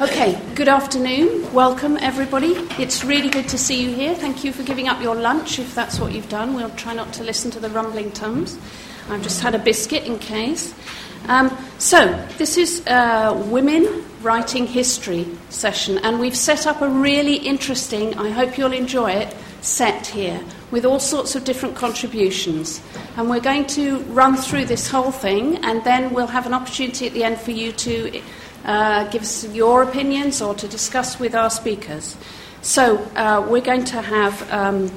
Okay, good afternoon. Welcome, everybody. It's really good to see you here. Thank you for giving up your lunch, if that's what you've done. We'll try not to listen to the rumbling tums. I've just had a biscuit in case. Um, so, this is a Women Writing History session, and we've set up a really interesting, I hope you'll enjoy it, set here with all sorts of different contributions. And we're going to run through this whole thing, and then we'll have an opportunity at the end for you to uh, give us your opinions or to discuss with our speakers. So, uh, we're going to have um,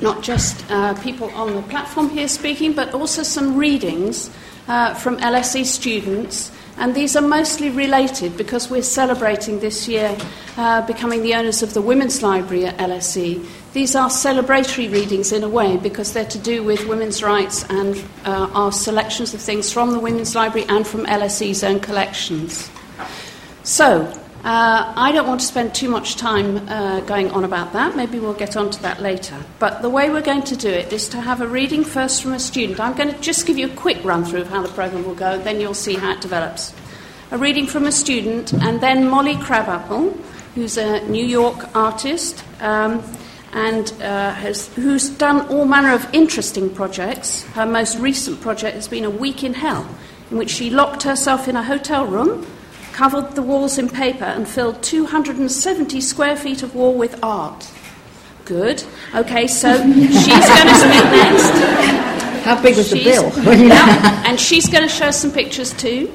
not just uh, people on the platform here speaking, but also some readings uh, from LSE students. And these are mostly related because we're celebrating this year uh, becoming the owners of the Women's Library at LSE. These are celebratory readings in a way because they're to do with women's rights and uh, our selections of things from the Women's Library and from LSE's own collections. So, uh, I don't want to spend too much time uh, going on about that. Maybe we'll get on to that later. But the way we're going to do it is to have a reading first from a student. I'm going to just give you a quick run through of how the programme will go, then you'll see how it develops. A reading from a student, and then Molly Crabapple, who's a New York artist um, and uh, has, who's done all manner of interesting projects. Her most recent project has been A Week in Hell, in which she locked herself in a hotel room covered the walls in paper, and filled 270 square feet of wall with art. Good. Okay, so she's going to speak next. How big was she's, the bill? yeah, and she's going to show some pictures too.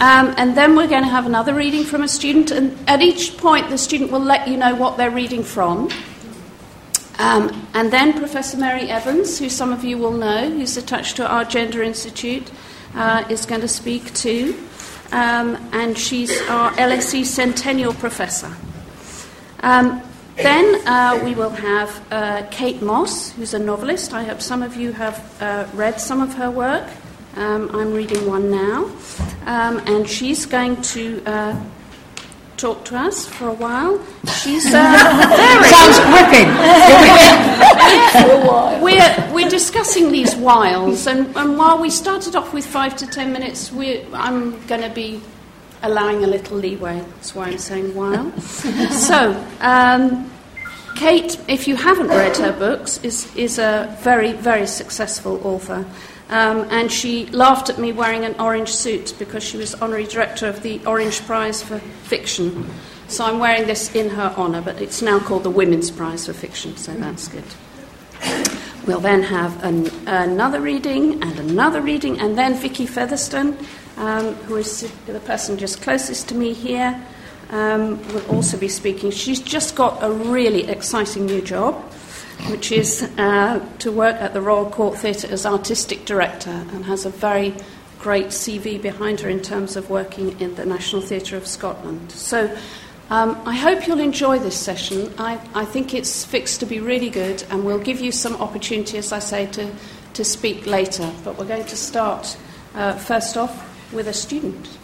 Um, and then we're going to have another reading from a student, and at each point, the student will let you know what they're reading from. Um, and then Professor Mary Evans, who some of you will know, who's attached to our Gender Institute, uh, is going to speak too um, and she's our LSE Centennial Professor. Um, then uh, we will have uh, Kate Mosse, who's a novelist. I hope some of you have uh, read some of her work. Um, I'm reading one now. Um, and she's going to uh, talk to us for a while. She's uh, very sounds gripping. we're we're discussing these whiles, and, and while we started off with five to ten minutes, we I'm going to be allowing a little leeway. That's why I'm saying while. so. Um, Kate, if you haven't read her books, is, is a very, very successful author. Um, and she laughed at me wearing an orange suit because she was honorary director of the Orange Prize for Fiction. So I'm wearing this in her honour, but it's now called the Women's Prize for Fiction, so that's good. We'll then have an, another reading and another reading, and then Vicky Featherstone, um, who is the person just closest to me here, um, will also be speaking. She's just got a really exciting new job which is uh, to work at the Royal Court Theatre as artistic director and has a very great CV behind her in terms of working in the National Theatre of Scotland. So um, I hope you'll enjoy this session. I, I, think it's fixed to be really good, and we'll give you some opportunity, as I say, to, to speak later. But we're going to start uh, first off with a student.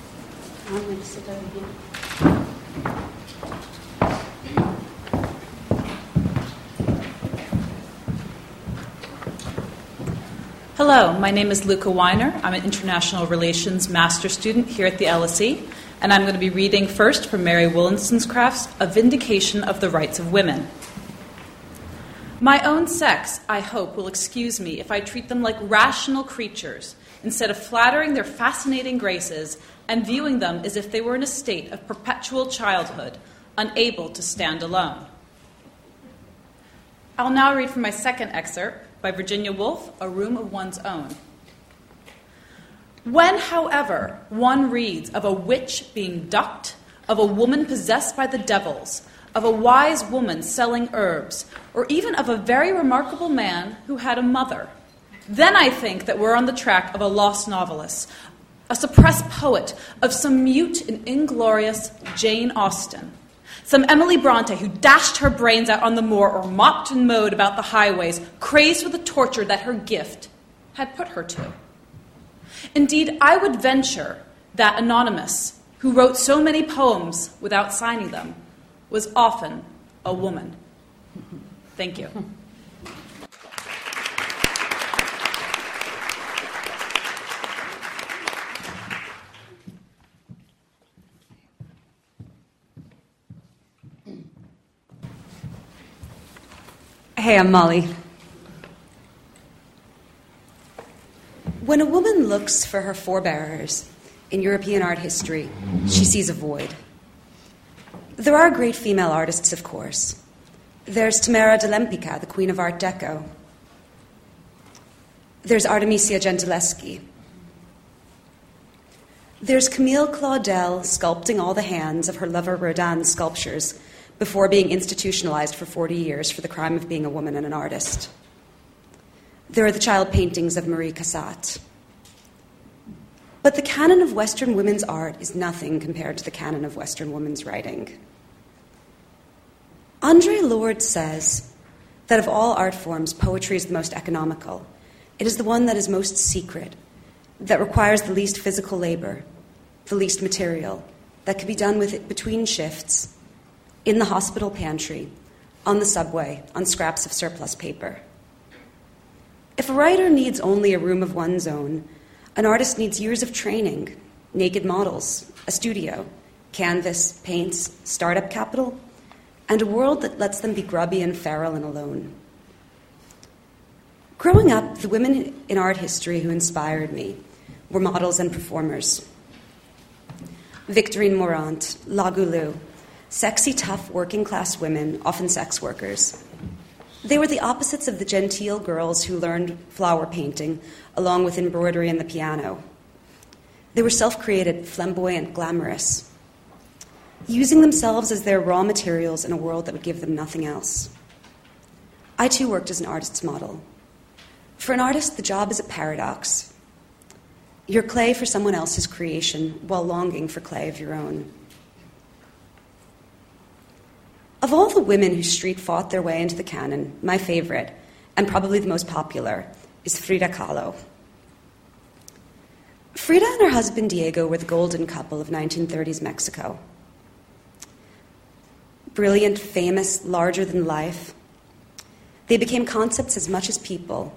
I'm going to sit over here. Hello, my name is Luca Weiner. I'm an international relations master student here at the LSE, and I'm going to be reading first from Mary Wollstonecraft's A Vindication of the Rights of Women. My own sex, I hope, will excuse me if I treat them like rational creatures instead of flattering their fascinating graces and viewing them as if they were in a state of perpetual childhood, unable to stand alone. I'll now read from my second excerpt by Virginia Woolf, A Room of One's Own. When, however, one reads of a witch being ducked, of a woman possessed by the devils, of a wise woman selling herbs, or even of a very remarkable man who had a mother, then I think that we're on the track of a lost novelist, a suppressed poet, of some mute and inglorious Jane Austen some Emily Bronte who dashed her brains out on the moor or mopped and mowed about the highways, crazed with the torture that her gift had put her to. Indeed, I would venture that Anonymous, who wrote so many poems without signing them, was often a woman. Thank you. Hey, I'm Molly. When a woman looks for her forebearers in European art history, she sees a void. There are great female artists, of course. There's Tamara de Lempicka, the queen of Art Deco. There's Artemisia Gentileschi. There's Camille Claudel sculpting all the hands of her lover Rodin's sculptures before being institutionalized for 40 years for the crime of being a woman and an artist. There are the child paintings of Marie Cassatt. But the canon of Western women's art is nothing compared to the canon of Western women's writing. Audre Lorde says that of all art forms, poetry is the most economical. It is the one that is most secret, that requires the least physical labor, the least material, that can be done with it between shifts, in the hospital pantry, on the subway, on scraps of surplus paper. If a writer needs only a room of one's own, an artist needs years of training, naked models, a studio, canvas, paints, startup capital, and a world that lets them be grubby and feral and alone. Growing up, the women in art history who inspired me were models and performers. Victorine Meurent, La Goulue, sexy, tough, working class women, often sex workers. They were the opposites of the genteel girls who learned flower painting along with embroidery and the piano. They were self created, flamboyant, glamorous, using themselves as their raw materials in a world that would give them nothing else. I too worked as an artist's model. For an artist, the job is a paradox. You're clay for someone else's creation while longing for clay of your own. Of all the women who street fought their way into the canon, my favorite, and probably the most popular, is Frida Kahlo. Frida and her husband Diego were the golden couple of 1930s Mexico. Brilliant, famous, larger than life, they became concepts as much as people,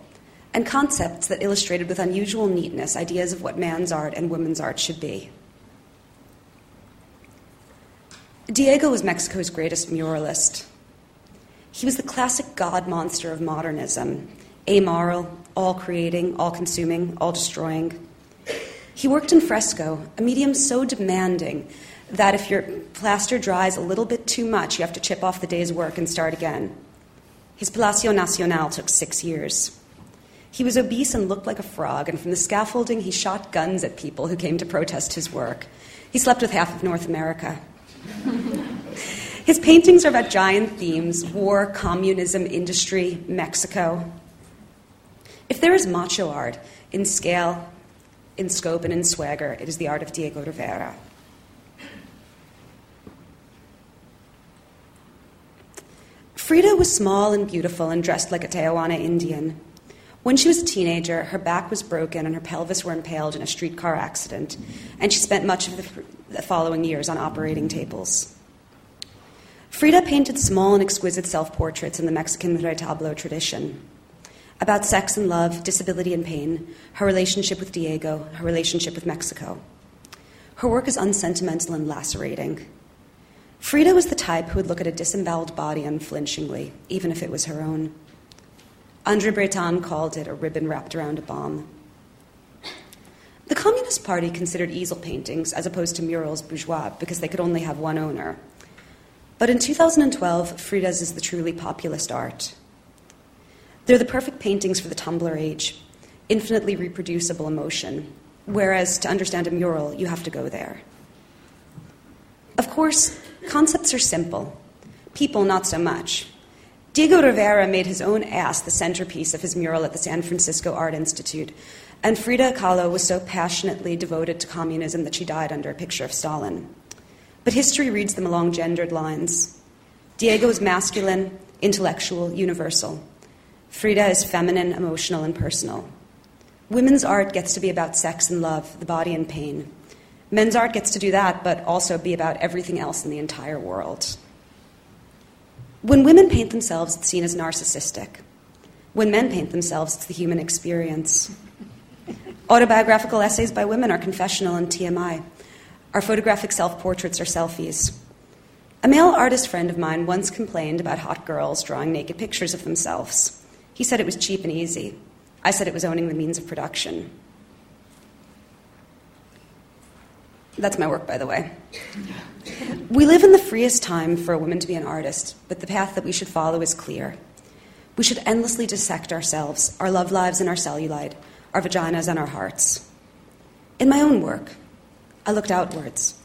and concepts that illustrated with unusual neatness ideas of what man's art and women's art should be. Diego was Mexico's greatest muralist. He was the classic god monster of modernism, amoral, all creating, all consuming, all destroying. He worked in fresco, a medium so demanding that if your plaster dries a little bit too much, you have to chip off the day's work and start again. His Palacio Nacional took six years. He was obese and looked like a frog, and from the scaffolding, he shot guns at people who came to protest his work. He slept with half of North America. His paintings are about giant themes war, communism, industry, Mexico. If there is macho art in scale, in scope, and in swagger, it is the art of Diego Rivera. Frida was small and beautiful and dressed like a Tehuana Indian. When she was a teenager, her back was broken and her pelvis were impaled in a streetcar accident, and she spent much of the following years on operating tables. Frida painted small and exquisite self portraits in the Mexican retablo tradition about sex and love, disability and pain, her relationship with Diego, her relationship with Mexico. Her work is unsentimental and lacerating. Frida was the type who would look at a disemboweled body unflinchingly, even if it was her own. Andre Breton called it a ribbon wrapped around a bomb. The Communist Party considered easel paintings, as opposed to murals, bourgeois because they could only have one owner. But in 2012, Frida's is the truly populist art. They're the perfect paintings for the Tumblr age, infinitely reproducible emotion, whereas to understand a mural, you have to go there. Of course, concepts are simple, people, not so much. Diego Rivera made his own ass the centerpiece of his mural at the San Francisco Art Institute, and Frida Kahlo was so passionately devoted to communism that she died under a picture of Stalin. But history reads them along gendered lines. Diego is masculine, intellectual, universal. Frida is feminine, emotional, and personal. Women's art gets to be about sex and love, the body and pain. Men's art gets to do that, but also be about everything else in the entire world. When women paint themselves, it's seen as narcissistic. When men paint themselves, it's the human experience. Autobiographical essays by women are confessional and TMI. Our photographic self portraits are selfies. A male artist friend of mine once complained about hot girls drawing naked pictures of themselves. He said it was cheap and easy. I said it was owning the means of production. That's my work, by the way. We live in the freest time for a woman to be an artist, but the path that we should follow is clear. We should endlessly dissect ourselves, our love lives and our cellulite, our vaginas and our hearts. In my own work, I looked outwards.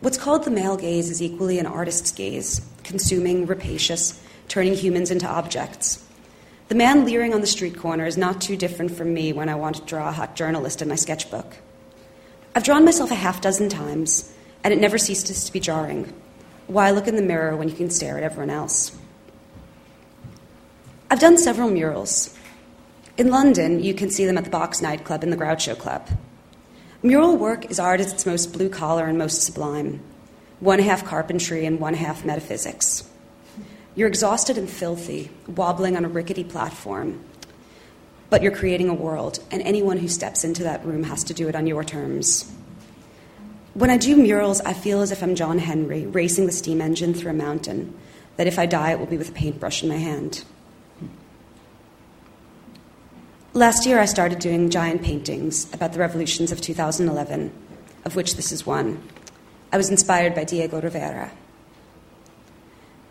What's called the male gaze is equally an artist's gaze, consuming, rapacious, turning humans into objects. The man leering on the street corner is not too different from me when I want to draw a hot journalist in my sketchbook. I've drawn myself a half dozen times, and it never ceases to be jarring. Why look in the mirror when you can stare at everyone else? I've done several murals. In London, you can see them at the Box nightclub and the Groucho Club. Mural work is art at its most blue collar and most sublime one half carpentry and one half metaphysics. You're exhausted and filthy, wobbling on a rickety platform, but you're creating a world, and anyone who steps into that room has to do it on your terms. When I do murals, I feel as if I'm John Henry racing the steam engine through a mountain, that if I die, it will be with a paintbrush in my hand. Last year, I started doing giant paintings about the revolutions of 2011, of which this is one. I was inspired by Diego Rivera.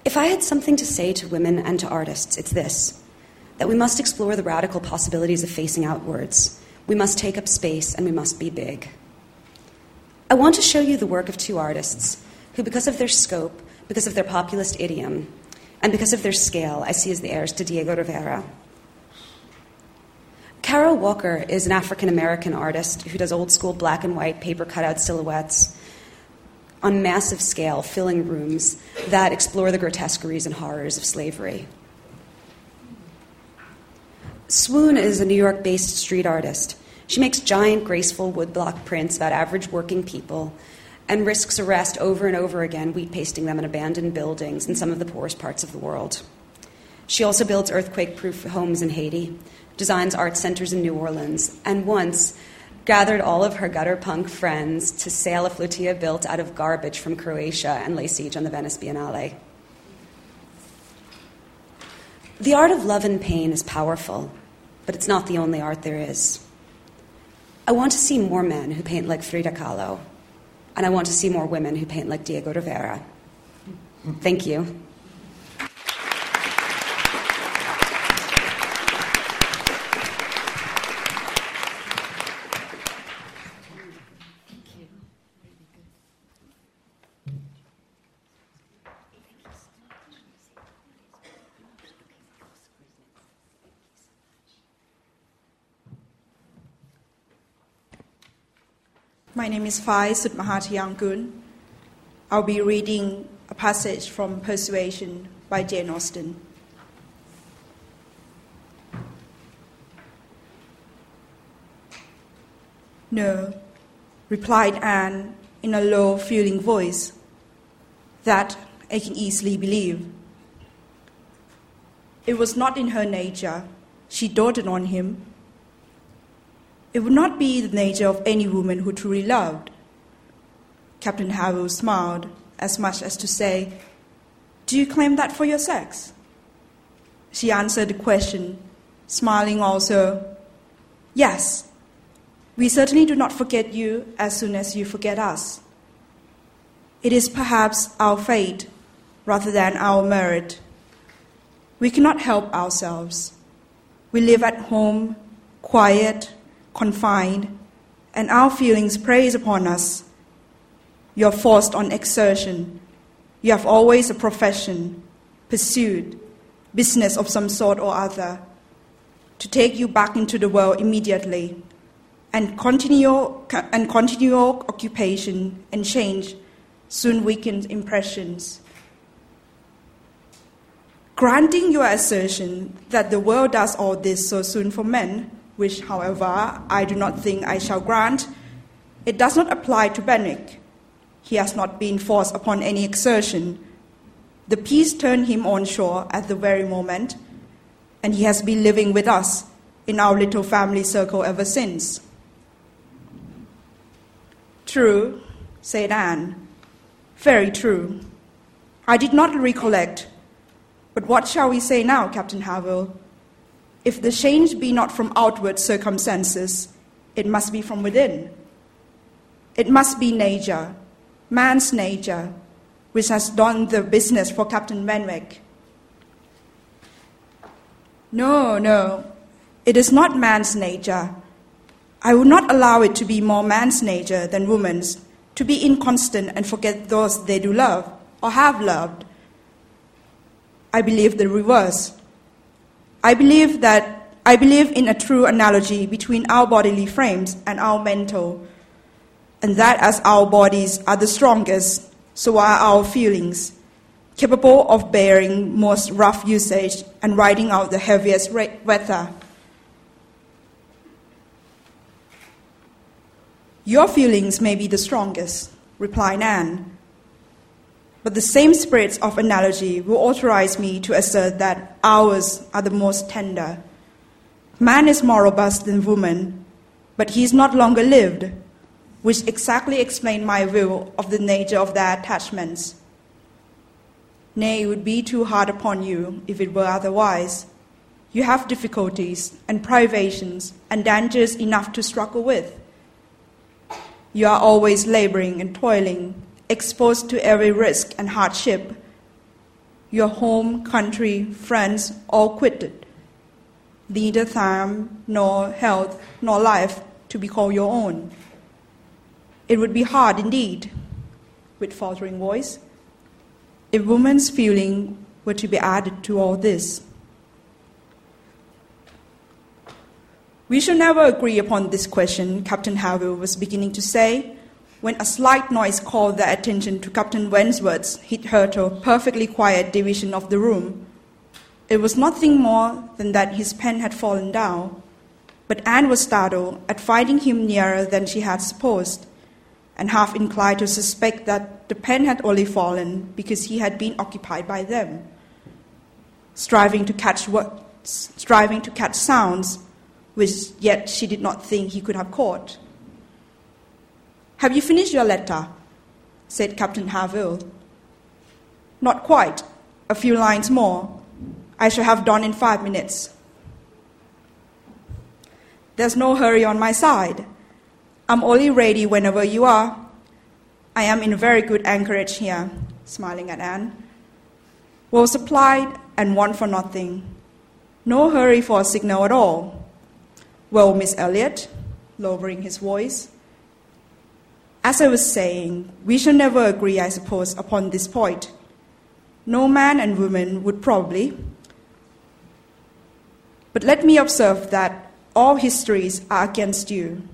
If I had something to say to women and to artists, it's this that we must explore the radical possibilities of facing outwards. We must take up space and we must be big. I want to show you the work of two artists who, because of their scope, because of their populist idiom, and because of their scale, I see as the heirs to Diego Rivera. Kara Walker is an African American artist who does old school black and white paper cutout silhouettes on massive scale, filling rooms that explore the grotesqueries and horrors of slavery. Swoon is a New York based street artist. She makes giant, graceful woodblock prints about average working people and risks arrest over and over again, wheat pasting them in abandoned buildings in some of the poorest parts of the world. She also builds earthquake proof homes in Haiti, designs art centers in New Orleans, and once gathered all of her gutter punk friends to sail a flotilla built out of garbage from Croatia and lay siege on the Venice Biennale. The art of love and pain is powerful, but it's not the only art there is. I want to see more men who paint like Frida Kahlo, and I want to see more women who paint like Diego Rivera. Thank you. My name is Fai Sutmahatiyangkun. I'll be reading a passage from Persuasion by Jane Austen. No, replied Anne in a low, feeling voice. That I can easily believe. It was not in her nature. She doted on him it would not be the nature of any woman who truly loved. Captain Harville smiled, as much as to say, Do you claim that for your sex? She answered the question, smiling also, Yes, we certainly do not forget you as soon as you forget us. It is perhaps our fate rather than our merit. We cannot help ourselves. We live at home, quiet, confined, and our feelings preys upon us. You are forced on exertion. You have always a profession, pursuit, business of some sort or other, to take you back into the world immediately, and continual, and continual occupation and change soon weaken impressions. Granting your assertion that the world does all this so soon for men, which, however, I do not think I shall grant, it does not apply to Benwick. He has not been forced upon any exertion. The peace turned him on shore at the very moment, and he has been living with us in our little family circle ever since. True, said Anne. Very true. I did not recollect. But what shall we say now, Captain Harville? If the change be not from outward circumstances, it must be from within. It must be nature, man's nature, which has done the business for Captain Benwick. No, no, it is not man's nature. I would not allow it to be more man's nature than woman's, to be inconstant and forget those they do love or have loved. I believe the reverse. I believe that I believe in a true analogy between our bodily frames and our mental, and that as our bodies are the strongest, so are our feelings, capable of bearing most rough usage and riding out the heaviest weather. Your feelings may be the strongest, replied Anne, but the same spirits of analogy will authorize me to assert that ours are the most tender. Man is more robust than woman, but he is not longer lived, which exactly explain my view of the nature of their attachments. Nay, it would be too hard upon you if it were otherwise. You have difficulties and privations and dangers enough to struggle with. You are always laboring and toiling exposed to every risk and hardship. Your home, country, friends, all quitted. Neither time, nor health, nor life to be called your own. It would be hard indeed, with faltering voice, if woman's feeling were to be added to all this. We shall never agree upon this question, Captain Harville was beginning to say, when a slight noise called their attention to Captain Wentworth's hitherto perfectly quiet division of the room. It was nothing more than that his pen had fallen down, but Anne was startled at finding him nearer than she had supposed, and half inclined to suspect that the pen had only fallen because he had been occupied by them, striving to catch what, striving to catch sounds which yet she did not think he could have caught. Have you finished your letter? said Captain Harville. Not quite. A few lines more. I shall have done in five minutes. There's no hurry on my side. I'm only ready whenever you are. I am in very good anchorage here, smiling at Anne. Well supplied and one for nothing. No hurry for a signal at all. Well, Miss Elliot, lowering his voice, as I was saying, we shall never agree, I suppose, upon this point. No man and woman would probably. But let me observe that all histories are against you,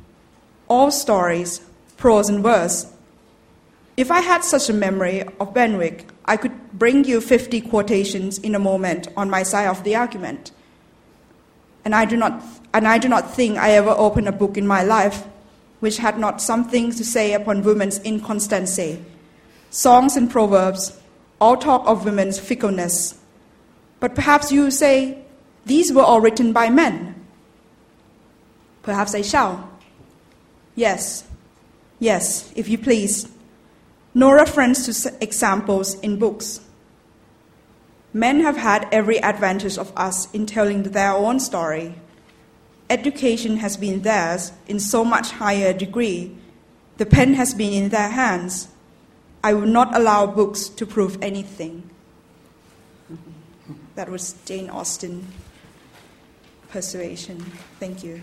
all stories, prose and verse. If I had such a memory of Benwick, I could bring you 50 quotations in a moment on my side of the argument. And I do not, and I do not think I ever opened a book in my life which had not something to say upon women's inconstancy. Songs and proverbs all talk of women's fickleness. But perhaps you say, these were all written by men. Perhaps I shall. Yes, yes, if you please. No reference to examples in books. Men have had every advantage of us in telling their own story education has been theirs in so much higher degree. The pen has been in their hands. I will not allow books to prove anything. That was Jane Austen persuasion. Thank you.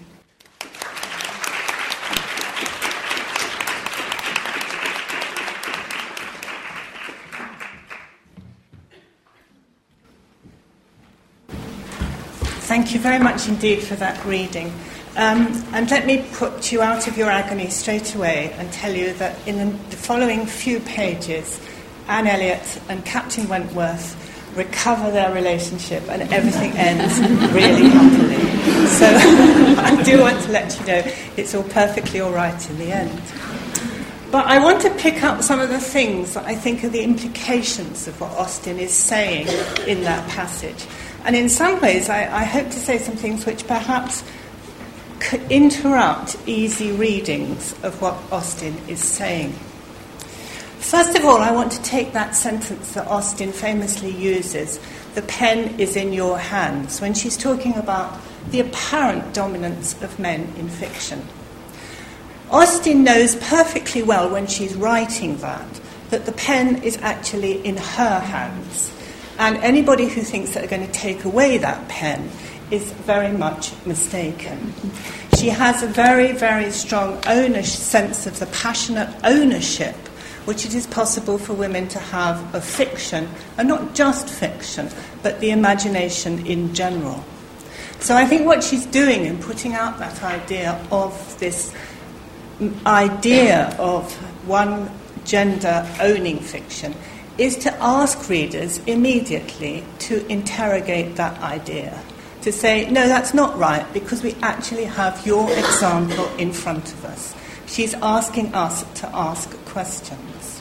Thank you very much indeed for that reading. Um, and let me put you out of your agony straight away and tell you that in the, following few pages, Anne Elliot and Captain Wentworth recover their relationship and everything ends really happily. So I do want to let you know it's all perfectly all right in the end. But I want to pick up some of the things that I think are the implications of what Austen is saying in that passage. And in some ways, I, I hope to say some things which perhaps interrupt easy readings of what Austen is saying. First of all, I want to take that sentence that Austen famously uses the pen is in your hands when she's talking about the apparent dominance of men in fiction. Austen knows perfectly well when she's writing that that the pen is actually in her hands. And anybody who thinks that they're going to take away that pen is very much mistaken. She has a very, very strong sense of the passionate ownership which it is possible for women to have of fiction, and not just fiction, but the imagination in general. So I think what she's doing in putting out that idea of this idea of one gender owning fiction is to ask readers immediately to interrogate that idea. To say, no, that's not right, because we actually have your example in front of us. She's asking us to ask questions.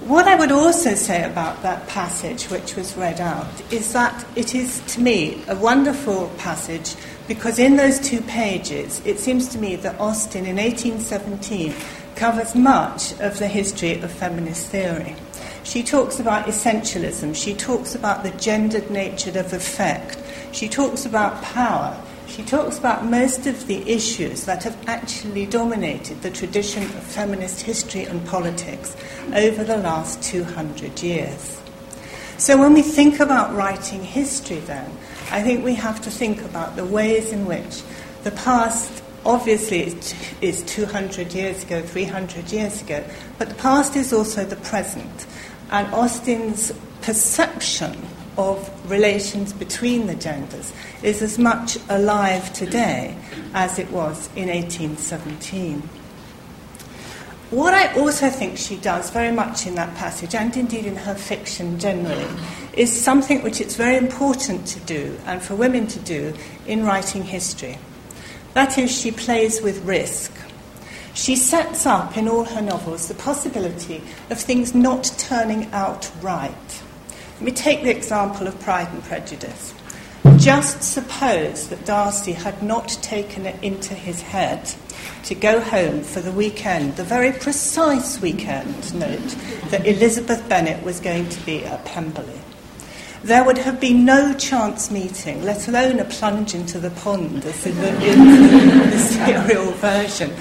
What I would also say about that passage, which was read out, is that it is, to me, a wonderful passage because in those two pages, it seems to me that Austen in 1817 covers much of the history of feminist theory. She talks about essentialism, she talks about the gendered nature of effect, she talks about power, she talks about most of the issues that have actually dominated the tradition of feminist history and politics over the last 200 years. So when we think about writing history, then, I think we have to think about the ways in which the past obviously is 200 years ago, 300 years ago, but the past is also the present. And Austen's perception of relations between the genders is as much alive today as it was in 1817. What I also think she does very much in that passage, and indeed in her fiction generally, is something which it's very important to do, and for women to do, in writing history. That is, she plays with risk. She sets up in all her novels the possibility of things not turning out right. Let me take the example of Pride and Prejudice. Just suppose that Darcy had not taken it into his head to go home for the weekend, the very precise weekend, note, that Elizabeth Bennet was going to be at Pemberley. There would have been no chance meeting, let alone a plunge into the pond, as in the, in the serial version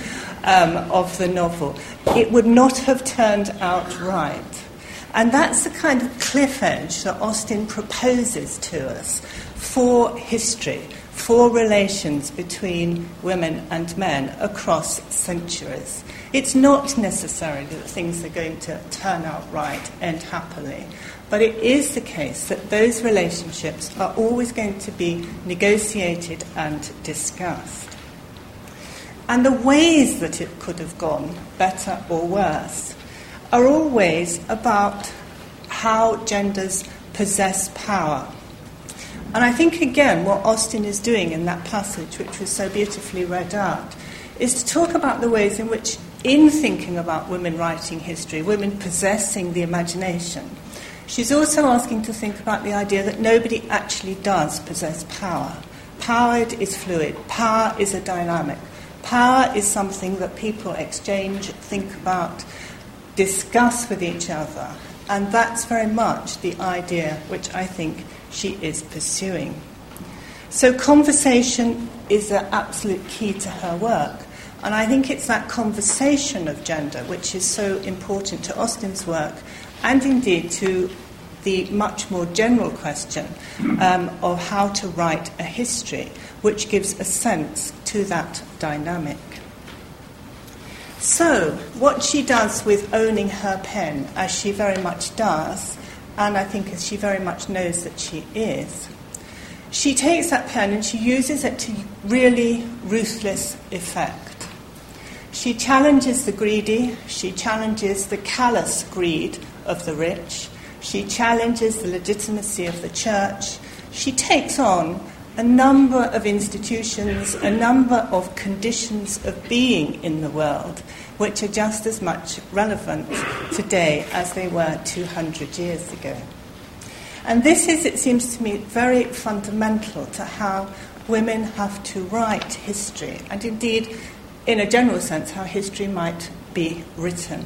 um, of the novel. It would not have turned out right. And that's the kind of cliff edge that Austen proposes to us for history, for relations between women and men across centuries. It's not necessarily that things are going to turn out right, and happily, but it is the case that those relationships are always going to be negotiated and discussed. And the ways that it could have gone, better or worse, are always about how genders possess power. And I think, again, what Austen is doing in that passage, which was so beautifully read out, is to talk about the ways in which, in thinking about women writing history, women possessing the imagination, she's also asking to think about the idea that nobody actually does possess power. Power is fluid, power is a dynamic, power is something that people exchange, think about, discuss with each other. And that's very much the idea which I think she is pursuing. So, conversation is an absolute key to her work. And I think it's that conversation of gender which is so important to Austen's work and indeed to the much more general question um, of how to write a history, which gives a sense to that dynamic. So, what she does with owning her pen, as she very much does, and I think as she very much knows that she is, she takes that pen and she uses it to really ruthless effect. She challenges the greedy, she challenges the callous greed of the rich, she challenges the legitimacy of the church, she takes on a number of institutions, a number of conditions of being in the world, which are just as much relevant today as they were 200 years ago. And this is, it seems to me, very fundamental to how women have to write history, and indeed, in a general sense, how history might be written.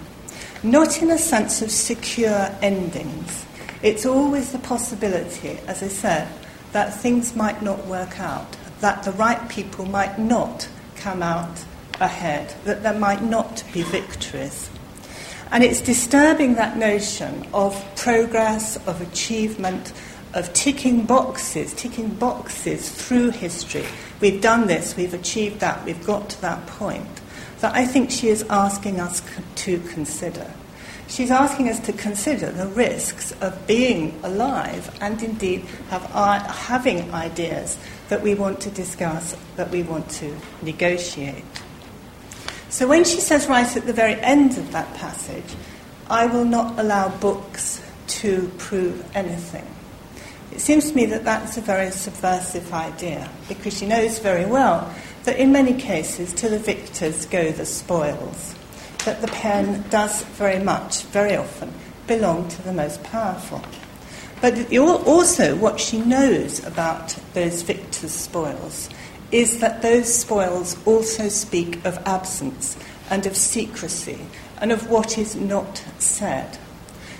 not in a sense of secure endings. It's always the possibility, as I said, that things might not work out, that the right people might not come out ahead, that there might not be victories. And it's disturbing that notion of progress, of achievement, of ticking boxes, ticking boxes through history. We've done this, we've achieved that, we've got to that point. That I think she is asking us to consider. She's asking us to consider the risks of being alive and indeed have, uh, having ideas that we want to discuss, that we want to negotiate. So when she says right at the very end of that passage, I will not allow books to prove anything. It seems to me that that's a very subversive idea because she knows very well that in many cases to the victors go the spoils, that the pen does very much, very often, belong to the most powerful. But also, what she knows about those victors' spoils is that those spoils also speak of absence and of secrecy and of what is not said.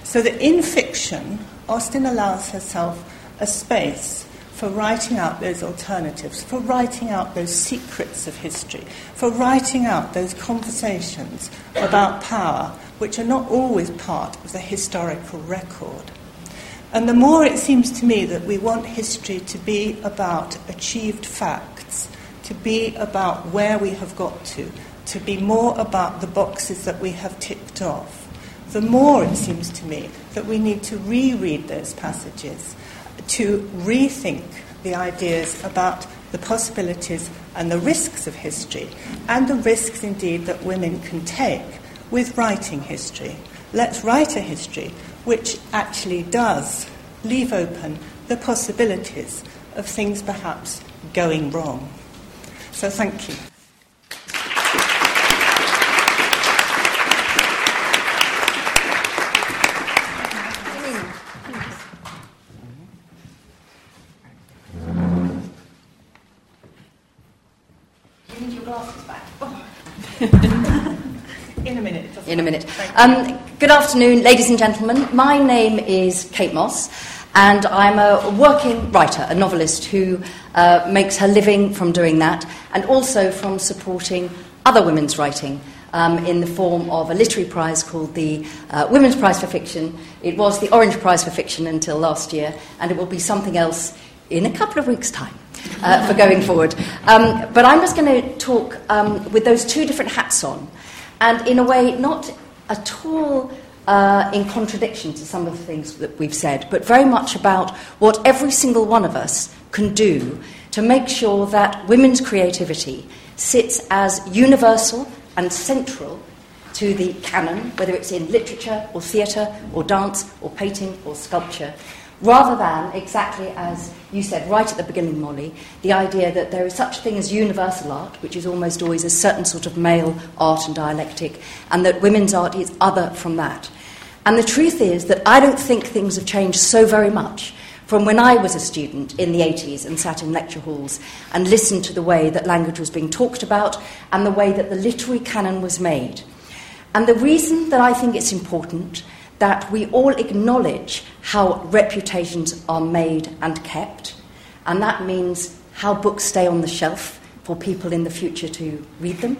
So that in fiction, Austen allows herself a space for writing out those alternatives, for writing out those secrets of history, for writing out those conversations about power which are not always part of the historical record. And the more it seems to me that we want history to be about achieved facts, to be about where we have got to, to be more about the boxes that we have ticked off, the more it seems to me that we need to reread those passages, to rethink the ideas about the possibilities and the risks of history, and the risks indeed that women can take with writing history. Let's write a history which actually does leave open the possibilities of things perhaps going wrong. So thank you. In a minute. In a minute. Um, good afternoon, ladies and gentlemen. My name is Kate Mosse, and I'm a working writer, a novelist who uh, makes her living from doing that and also from supporting other women's writing. Um, in the form of a literary prize called the uh, Women's Prize for Fiction. It was the Orange Prize for Fiction until last year, and it will be something else in a couple of weeks' time. Uh, for going forward. Um, but I'm just going to talk um, with those two different hats on, and in a way, not at all uh, in contradiction to some of the things that we've said, but very much about what every single one of us can do to make sure that women's creativity sits as universal and central to the canon, whether it's in literature or theatre or dance or painting or sculpture, rather than exactly as you said right at the beginning, Molly, the idea that there is such a thing as universal art, which is almost always a certain sort of male art and dialectic, and that women's art is other from that. And the truth is that I don't think things have changed so very much from when I was a student in the 80s and sat in lecture halls and listened to the way that language was being talked about and the way that the literary canon was made. And the reason that I think it's important that we all acknowledge how reputations are made and kept, and that means how books stay on the shelf for people in the future to read them,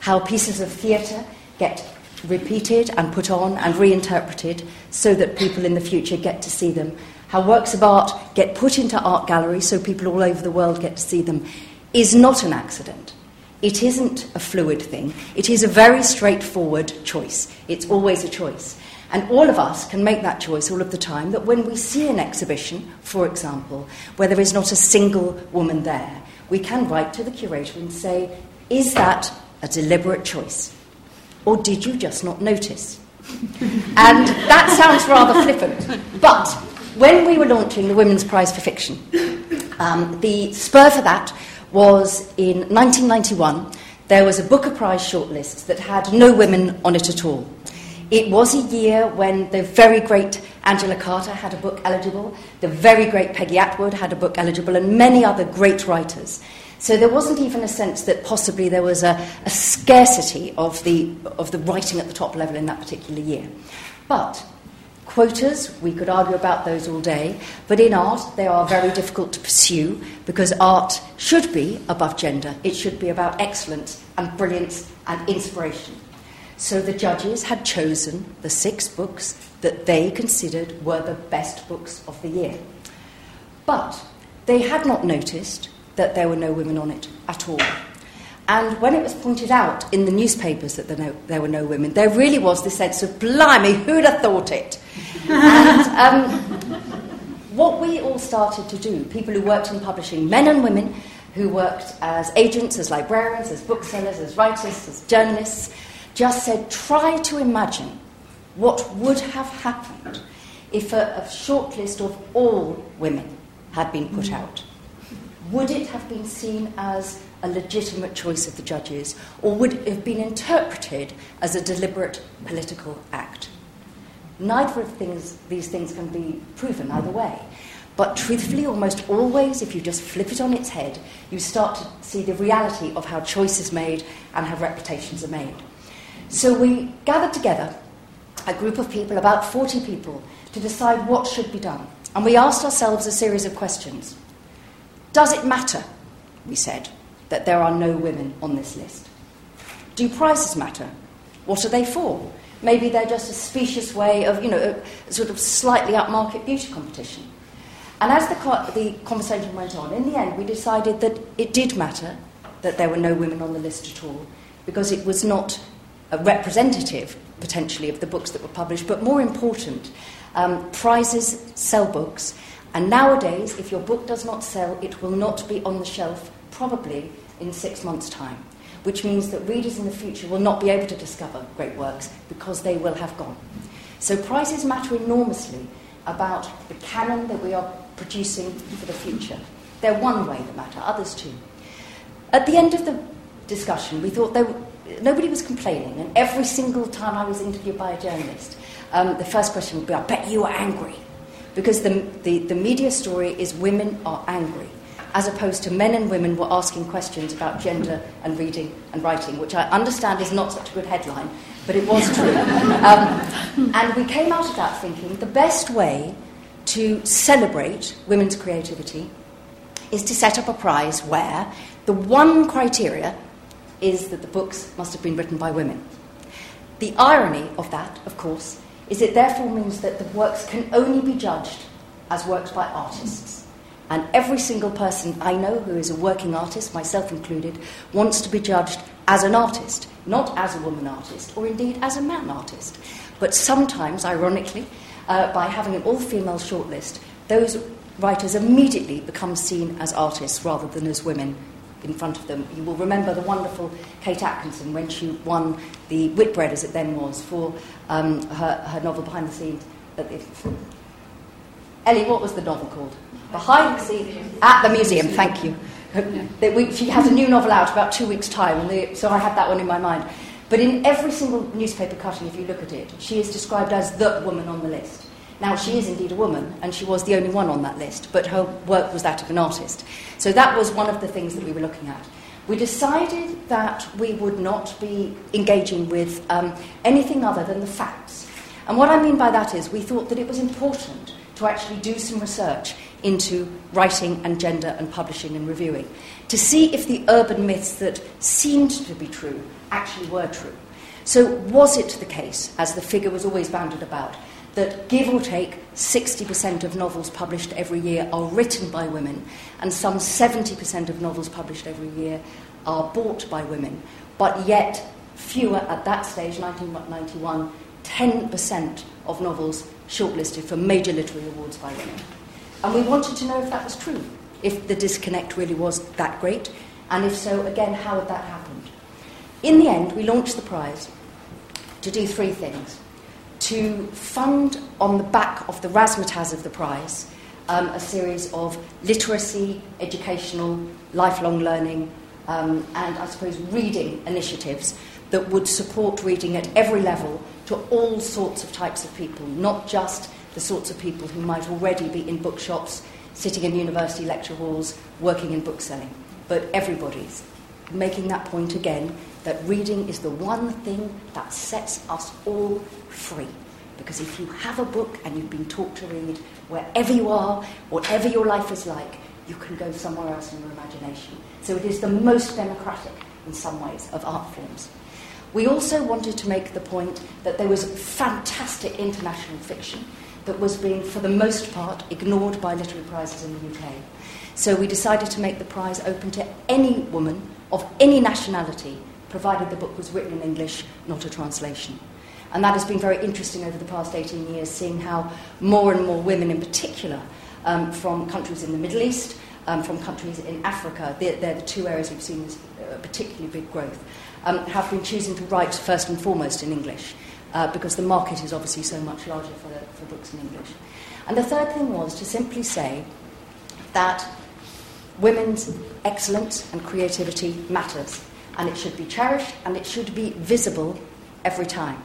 how pieces of theatre get repeated and put on and reinterpreted so that people in the future get to see them, how works of art get put into art galleries so people all over the world get to see them, is not an accident. It isn't a fluid thing. It is a very straightforward choice. It's always a choice. And all of us can make that choice all of the time that when we see an exhibition, for example, where there is not a single woman there, we can write to the curator and say, Is that a deliberate choice? Or did you just not notice? and that sounds rather flippant. But when we were launching the Women's Prize for Fiction, um, the spur for that was in 1991. There was a Booker Prize shortlist that had no women on it at all. It was a year when the very great Angela Carter had a book eligible, the very great Peggy Atwood had a book eligible, and many other great writers. So there wasn't even a sense that possibly there was a, a scarcity of the, of the writing at the top level in that particular year. But Quotas, we could argue about those all day, but in art they are very difficult to pursue because art should be above gender. It should be about excellence and brilliance and inspiration. So the judges had chosen the six books that they considered were the best books of the year. But they had not noticed that there were no women on it at all. And when it was pointed out in the newspapers that there, no, there were no women, there really was this sense of, blimey, who'd have thought it? and um, what we all started to do, people who worked in publishing, men and women who worked as agents, as librarians, as booksellers, as writers, as journalists, just said, try to imagine what would have happened if a, a short list of all women had been put mm. out. Would it have been seen as a legitimate choice of the judges, or would it have been interpreted as a deliberate political act? Neither of things, these things can be proven either way. But truthfully, almost always, if you just flip it on its head, you start to see the reality of how choices made and how reputations are made. So we gathered together a group of people, about 40 people, to decide what should be done. And we asked ourselves a series of questions. Does it matter, we said, that there are no women on this list? Do prizes matter? What are they for? Maybe they're just a specious way of, you know, a sort of slightly upmarket beauty competition. And as the, co- the conversation went on, in the end, we decided that it did matter that there were no women on the list at all, because it was not representative, potentially, of the books that were published, but more important, um, prizes sell books, and nowadays, if your book does not sell, it will not be on the shelf probably in six months' time, which means that readers in the future will not be able to discover great works because they will have gone. So, prizes matter enormously about the canon that we are producing for the future. They're one way that matter, others too. At the end of the discussion, we thought there, nobody was complaining, and every single time I was interviewed by a journalist, um, the first question would be, I bet you are angry. Because the, the, the media story is women are angry, as opposed to men and women were asking questions about gender and reading and writing, which I understand is not such a good headline, but it was true. Um, and we came out of that thinking the best way to celebrate women's creativity is to set up a prize where the one criteria is that the books must have been written by women. The irony of that, of course, is it therefore means that the works can only be judged as works by artists. And every single person I know who is a working artist, myself included, wants to be judged as an artist, not as a woman artist, or indeed as a man artist. But sometimes, ironically, uh, by having an all female shortlist, those writers immediately become seen as artists rather than as women in front of them. You will remember the wonderful Kate Atkinson when she won the Whitbread, as it then was, for um, her, her novel Behind the Scenes. Ellie, what was the novel called? Behind the Scenes at the Museum, thank you. she has a new novel out about two weeks' time, and the, so I had that one in my mind. But in every single newspaper cutting, if you look at it, she is described as the woman on the list. Now, she is indeed a woman, and she was the only one on that list, but her work was that of an artist. So that was one of the things that we were looking at. We decided that we would not be engaging with um, anything other than the facts. And what I mean by that is we thought that it was important to actually do some research into writing and gender and publishing and reviewing to see if the urban myths that seemed to be true actually were true. So, was it the case, as the figure was always bounded about, that give or take 60% of novels published every year are written by women, and some 70% of novels published every year are bought by women, but yet fewer at that stage, 1991, 10% of novels shortlisted for major literary awards by women. And we wanted to know if that was true, if the disconnect really was that great, and if so, again, how had that happened? In the end, we launched the prize to do three things to fund on the back of the razzmatazz of the prize um, a series of literacy, educational, lifelong learning, um, and I suppose reading initiatives that would support reading at every level to all sorts of types of people, not just the sorts of people who might already be in bookshops, sitting in university lecture halls, working in bookselling. but everybody's, making that point again that reading is the one thing that sets us all free. Because if you have a book and you've been taught to read, wherever you are, whatever your life is like, you can go somewhere else in your imagination. So it is the most democratic, in some ways, of art forms. We also wanted to make the point that there was fantastic international fiction that was being, for the most part, ignored by literary prizes in the UK. So we decided to make the prize open to any woman of any nationality, provided the book was written in English, not a translation. And that has been very interesting over the past 18 years, seeing how more and more women, in particular, um, from countries in the Middle East, um, from countries in Africa, they're, they're, the two areas we've seen this uh, particularly big growth, um, have been choosing to write first and foremost in English, uh, because the market is obviously so much larger for, the, for books in English. And the third thing was to simply say that women's excellence and creativity matters, and it should be cherished and it should be visible every time.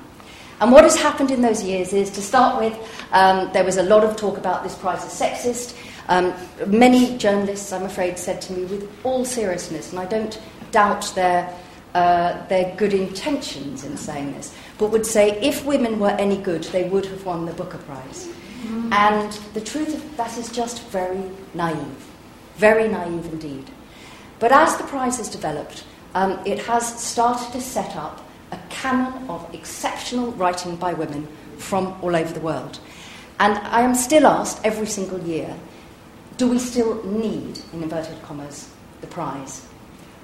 And what has happened in those years is, to start with, um, there was a lot of talk about this prize as sexist. Um, many journalists, I'm afraid, said to me with all seriousness, and I don't doubt their, uh, their good intentions in saying this, but would say if women were any good, they would have won the Booker Prize. Mm-hmm. And the truth of that is just very naive, very naive indeed. But as the prize has developed, um, it has started to set up a canon of exceptional writing by women from all over the world. And I am still asked every single year do we still need, in inverted commas, the prize?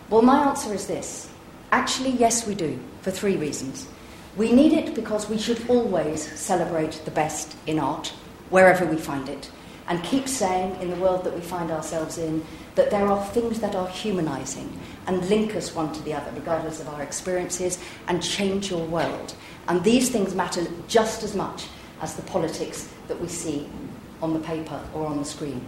Well, my answer is this. Actually, yes, we do, for three reasons. We need it because we should always celebrate the best in art, wherever we find it, and keep saying, in the world that we find ourselves in, that there are things that are humanizing and link us one to the other, regardless of our experiences, and change your world. And these things matter just as much as the politics that we see on the paper or on the screen.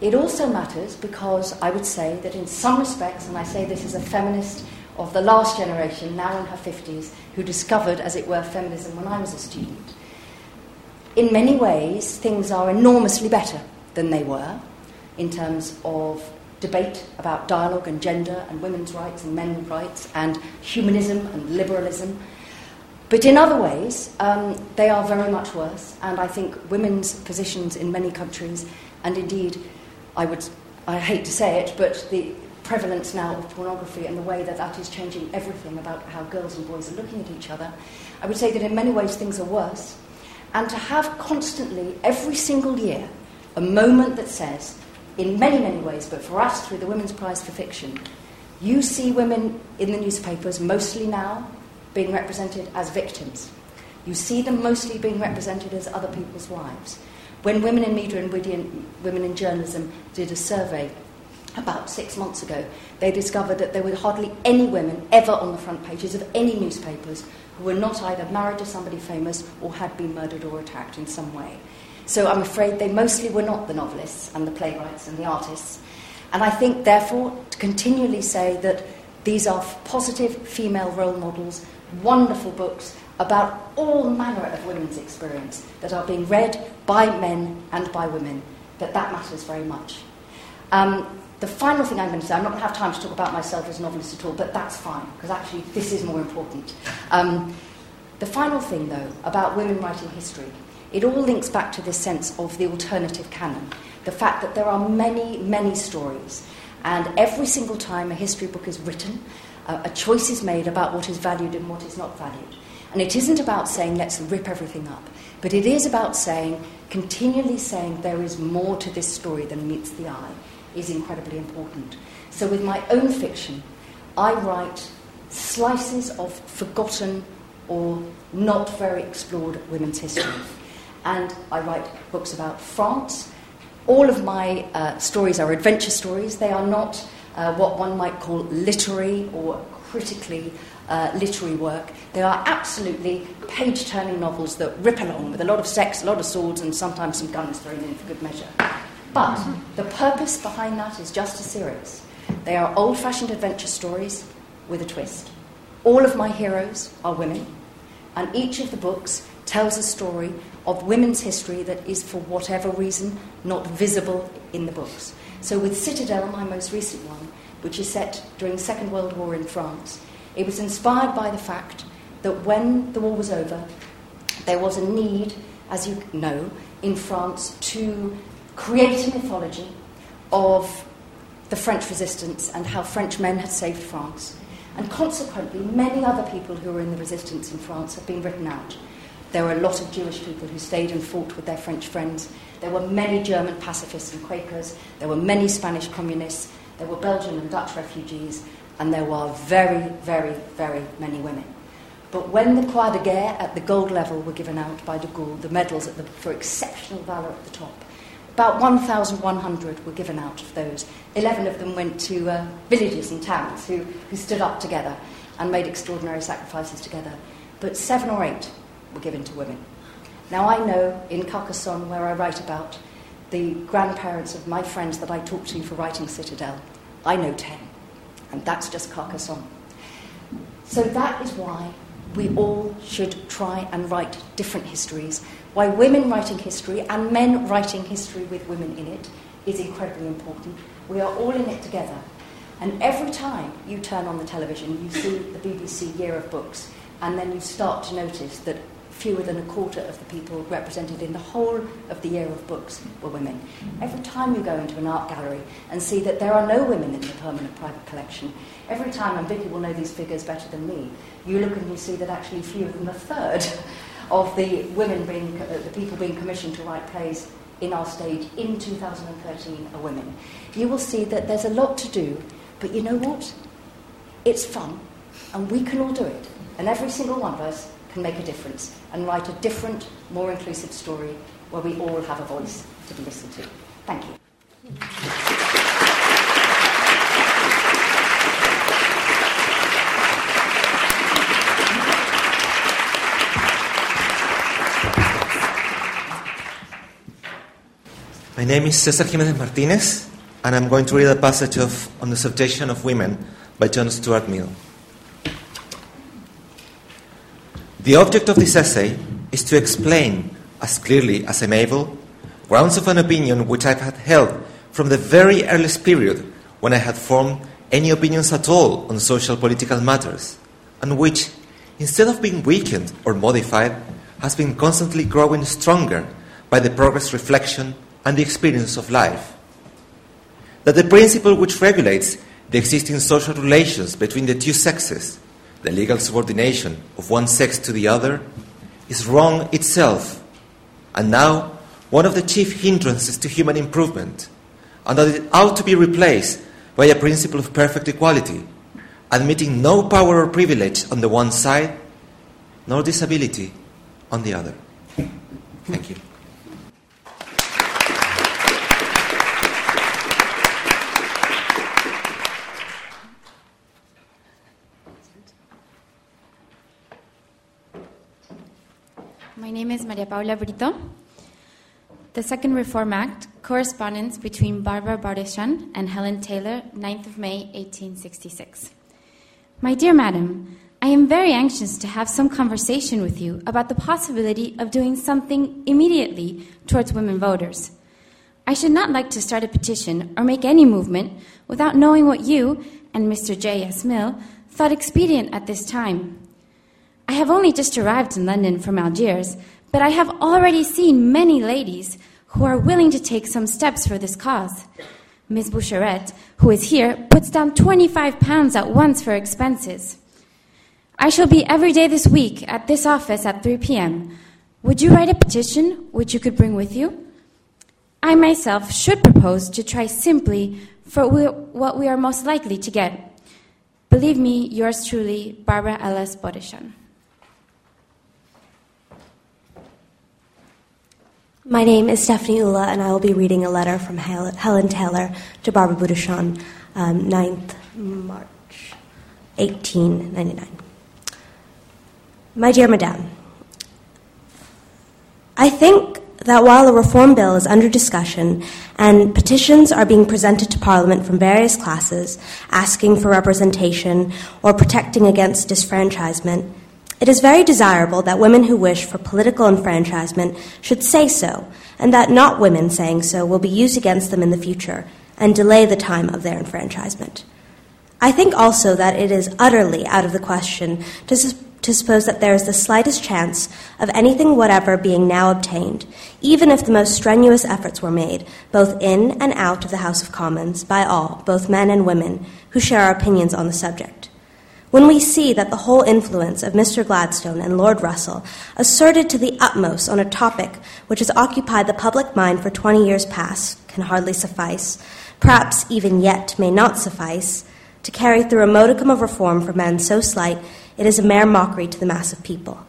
It also matters because I would say that in some respects, and I say this as a feminist of the last generation, now in her 50s, who discovered, as it were, feminism when I was a student, in many ways, things are enormously better than they were in terms of debate about dialogue and gender and women's rights and men's rights and humanism and liberalism. But in other ways, um, they are very much worse, and I think women's positions in many countries, and indeed, I would, I hate to say it, but the prevalence now of pornography and the way that that is changing everything about how girls and boys are looking at each other, I would say that in many ways things are worse. And to have constantly, every single year, a moment that says, in many, many ways, but for us through the Women's Prize for Fiction, you see women in the newspapers mostly now being represented as victims. You see them mostly being represented as other people's wives. When Women in Media and Women in Journalism did a survey about six months ago, they discovered that there were hardly any women ever on the front pages of any newspapers who were not either married to somebody famous or had been murdered or attacked in some way. So I'm afraid they mostly were not the novelists and the playwrights and the artists. And I think, therefore, to continually say that these are positive female role models, wonderful books about all manner of women's experience that are being read by men and by women, that that matters very much. Um, the final thing I'm going to say, I'm not going to have time to talk about myself as a novelist at all, but that's fine, because actually this is more important. Um, the final thing, though, about women writing history it all links back to this sense of the alternative canon, the fact that there are many, many stories, and every single time a history book is written, uh, a choice is made about what is valued and what is not valued. And it isn't about saying, let's rip everything up, but it is about saying, continually saying, there is more to this story than meets the eye, is incredibly important. So with my own fiction, I write slices of forgotten or not very explored women's history and I write books about France. All of my uh, stories are adventure stories. They are not uh, what one might call literary or critically uh, literary work. They are absolutely page turning novels that rip along with a lot of sex, a lot of swords, and sometimes some guns thrown in for good measure. But the purpose behind that is just as serious. They are old fashioned adventure stories with a twist. All of my heroes are women, and each of the books tells a story of women's history that is, for whatever reason, not visible in the books. So, with Citadel, my most recent one, which is set during the Second World War in France, it was inspired by the fact that when the war was over, there was a need, as you know, in France to create a mythology of the French resistance and how French men had saved France. And consequently, many other people who were in the resistance in France have been written out. There were a lot of Jewish people who stayed and fought with their French friends. There were many German pacifists and Quakers. There were many Spanish communists. There were Belgian and Dutch refugees. And there were very, very, very many women. But when the Croix de Guerre at the gold level were given out by de Gaulle, the medals the, for exceptional valour at the top, about 1,100 were given out of those. 11 of them went to uh, villages and towns who, who stood up together and made extraordinary sacrifices together. But seven or eight were given to women. Now, I know in Carcassonne, where I write about the grandparents of my friends that I talked to for writing Citadel, I know 10. And that's just Carcassonne. So that is why we all should try and write different histories why women writing history and men writing history with women in it is incredibly important. We are all in it together. And every time you turn on the television, you see the BBC Year of Books, and then you start to notice that fewer than a quarter of the people represented in the whole of the Year of Books were women. Every time you go into an art gallery and see that there are no women in the permanent private collection, every time, and Vicky will know these figures better than me, you look and you see that actually fewer than a third of the women being, uh, the people being commissioned to write plays in our stage in 2013 are women. You will see that there's a lot to do, but you know what? It's fun, and we can all do it. And every single one of us can make a difference and write a different, more inclusive story where we all have a voice to be listened to. Thank you. My name is Cesar Jimenez Martinez, and I'm going to read a passage of On the Subjection of Women by John Stuart Mill. The object of this essay is to explain, as clearly as I'm able, grounds of an opinion which I've had held from the very earliest period when I had formed any opinions at all on social political matters, and which, instead of being weakened or modified, has been constantly growing stronger by the progress reflection and the experience of life. That the principle which regulates the existing social relations between the two sexes, the legal subordination of one sex to the other, is wrong itself, and now one of the chief hindrances to human improvement, and that it ought to be replaced by a principle of perfect equality, admitting no power or privilege on the one side, nor disability on the other. Thank you. My name is Maria Paula Brito. The Second Reform Act, correspondence between Barbara Bodichon and Helen Taylor, 9th of May, 1866. My dear Madam, I am very anxious to have some conversation with you about the possibility of doing something immediately towards women voters. I should not like to start a petition or make any movement without knowing what you and Mr. J. S. Mill thought expedient at this time. I have only just arrived in London from Algiers, but I have already seen many ladies who are willing to take some steps for this cause. Miss Boucherett, who is here, puts down 25 pounds at once for expenses. I shall be every day this week at this office at 3 p.m. Would you write a petition which you could bring with you? I myself should propose to try simply for what we are most likely to get. Believe me, yours truly, Barbara Ellis Bodichon. My name is Stephanie Ula, and I will be reading a letter from Helen Taylor to Barbara Bodichon, um, 9th March, 1899. My dear Madame, I think that while a reform bill is under discussion and petitions are being presented to Parliament from various classes asking for representation or protecting against disfranchisement, it is very desirable that women who wish for political enfranchisement should say so, and that not women saying so will be used against them in the future, and delay the time of their enfranchisement. I think also that it is utterly out of the question to, to suppose that there is the slightest chance of anything whatever being now obtained, even if the most strenuous efforts were made, both in and out of the House of Commons, by all, both men and women, who share our opinions on the subject. When we see that the whole influence of Mr. Gladstone and Lord Russell, asserted to the utmost on a topic which has occupied the public mind for 20 years past, can hardly suffice, perhaps even yet may not suffice, to carry through a modicum of reform for men so slight it is a mere mockery to the mass of people.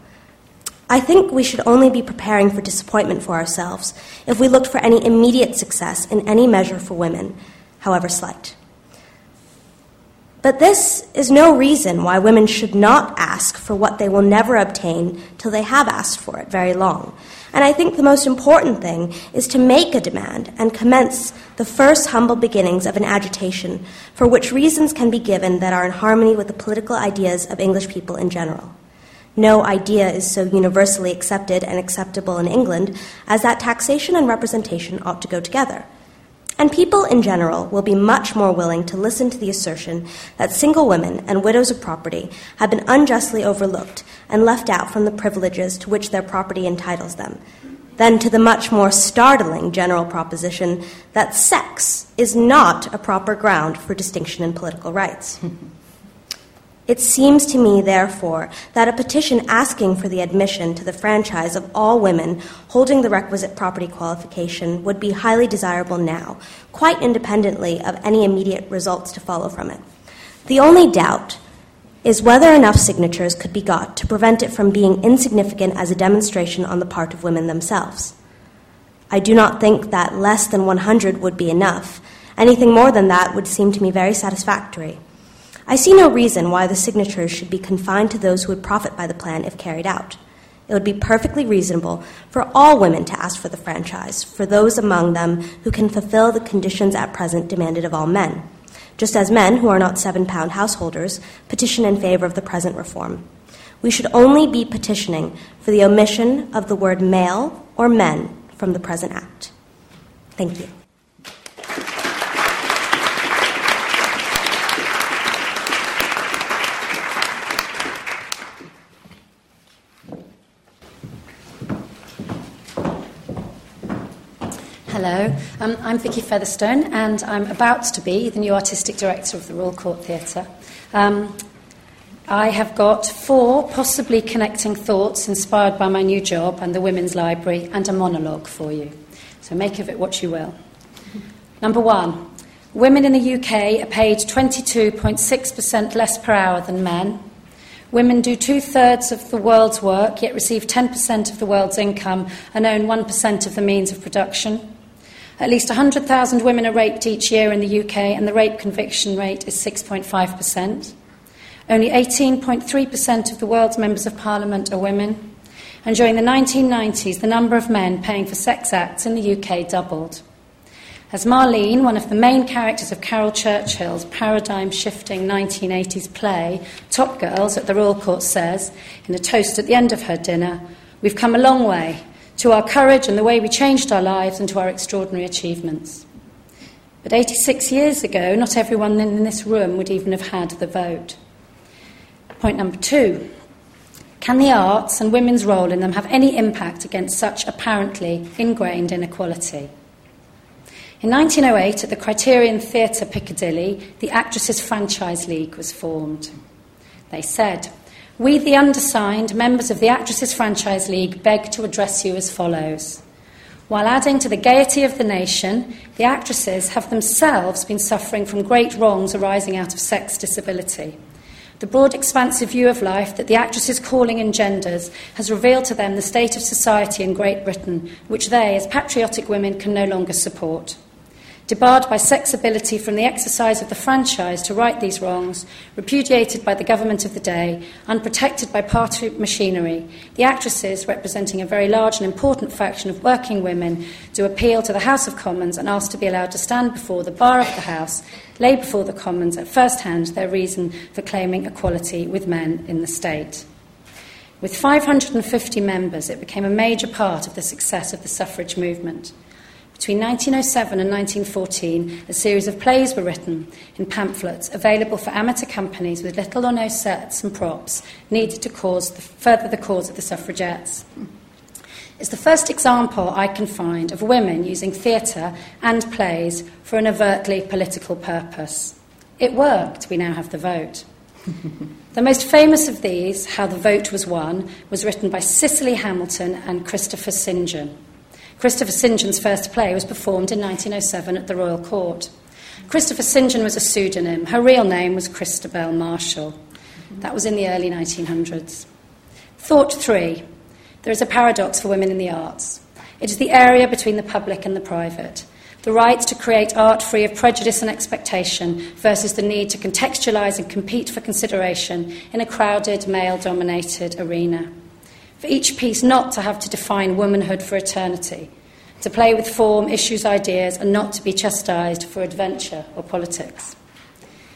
I think we should only be preparing for disappointment for ourselves if we looked for any immediate success in any measure for women, however slight. But this is no reason why women should not ask for what they will never obtain till they have asked for it very long. And I think the most important thing is to make a demand and commence the first humble beginnings of an agitation for which reasons can be given that are in harmony with the political ideas of English people in general. No idea is so universally accepted and acceptable in England as that taxation and representation ought to go together. And people in general will be much more willing to listen to the assertion that single women and widows of property have been unjustly overlooked and left out from the privileges to which their property entitles them, than to the much more startling general proposition that sex is not a proper ground for distinction in political rights. It seems to me, therefore, that a petition asking for the admission to the franchise of all women holding the requisite property qualification would be highly desirable now, quite independently of any immediate results to follow from it. The only doubt is whether enough signatures could be got to prevent it from being insignificant as a demonstration on the part of women themselves. I do not think that less than 100 would be enough. Anything more than that would seem to me very satisfactory. I see no reason why the signatures should be confined to those who would profit by the plan if carried out. It would be perfectly reasonable for all women to ask for the franchise, for those among them who can fulfill the conditions at present demanded of all men, just as men who are not seven pound householders petition in favor of the present reform. We should only be petitioning for the omission of the word male or men from the present act. Thank you. Hello, um, I'm Vicky Featherstone, and I'm about to be the new artistic director of the Royal Court Theatre. Um, I have got four possibly connecting thoughts inspired by my new job and the Women's Library, and a monologue for you. So make of it what you will. Number one, women in the UK are paid 22.6% less per hour than men. Women do two thirds of the world's work, yet receive 10% of the world's income and own 1% of the means of production. At least 100,000 women are raped each year in the UK, and the rape conviction rate is 6.5%. Only 18.3% of the world's members of parliament are women. And during the 1990s, the number of men paying for sex acts in the UK doubled. As Marlene, one of the main characters of Caryl Churchill's paradigm shifting 1980s play, Top Girls, at the Royal Court says, in a toast at the end of her dinner, We've come a long way to our courage and the way we changed our lives and to our extraordinary achievements. But 86 years ago, not everyone in this room would even have had the vote. Point number two Can the arts and women's role in them have any impact against such apparently ingrained inequality? In 1908, at the Criterion Theatre Piccadilly, the Actresses Franchise League was formed. They said, we, the undersigned, members of the Actresses Franchise League, beg to address you as follows. While adding to the gaiety of the nation, the actresses have themselves been suffering from great wrongs arising out of sex disability. The broad, expansive view of life that the actresses' calling engenders has revealed to them the state of society in Great Britain, which they, as patriotic women, can no longer support. Debarred by sex ability from the exercise of the franchise to right these wrongs, repudiated by the government of the day, unprotected by party machinery, the actresses, representing a very large and important faction of working women, do appeal to the House of Commons and ask to be allowed to stand before the bar of the House, lay before the Commons at first hand their reason for claiming equality with men in the state. With 550 members, it became a major part of the success of the suffrage movement. Between 1907 and 1914, a series of plays were written in pamphlets available for amateur companies with little or no sets and props needed to the, further the cause of the suffragettes. It's the first example I can find of women using theatre and plays for an overtly political purpose. It worked, we now have the vote. the most famous of these, How the Vote Was Won, was written by Cicely Hamilton and Christopher St. John. Christopher St. John's first play was performed in 1907 at the Royal Court. Christopher St. John was a pseudonym. Her real name was Christabel Marshall. That was in the early 1900s. Thought three there is a paradox for women in the arts. It is the area between the public and the private. The right to create art free of prejudice and expectation versus the need to contextualise and compete for consideration in a crowded, male dominated arena for each piece not to have to define womanhood for eternity, to play with form, issues, ideas, and not to be chastised for adventure or politics.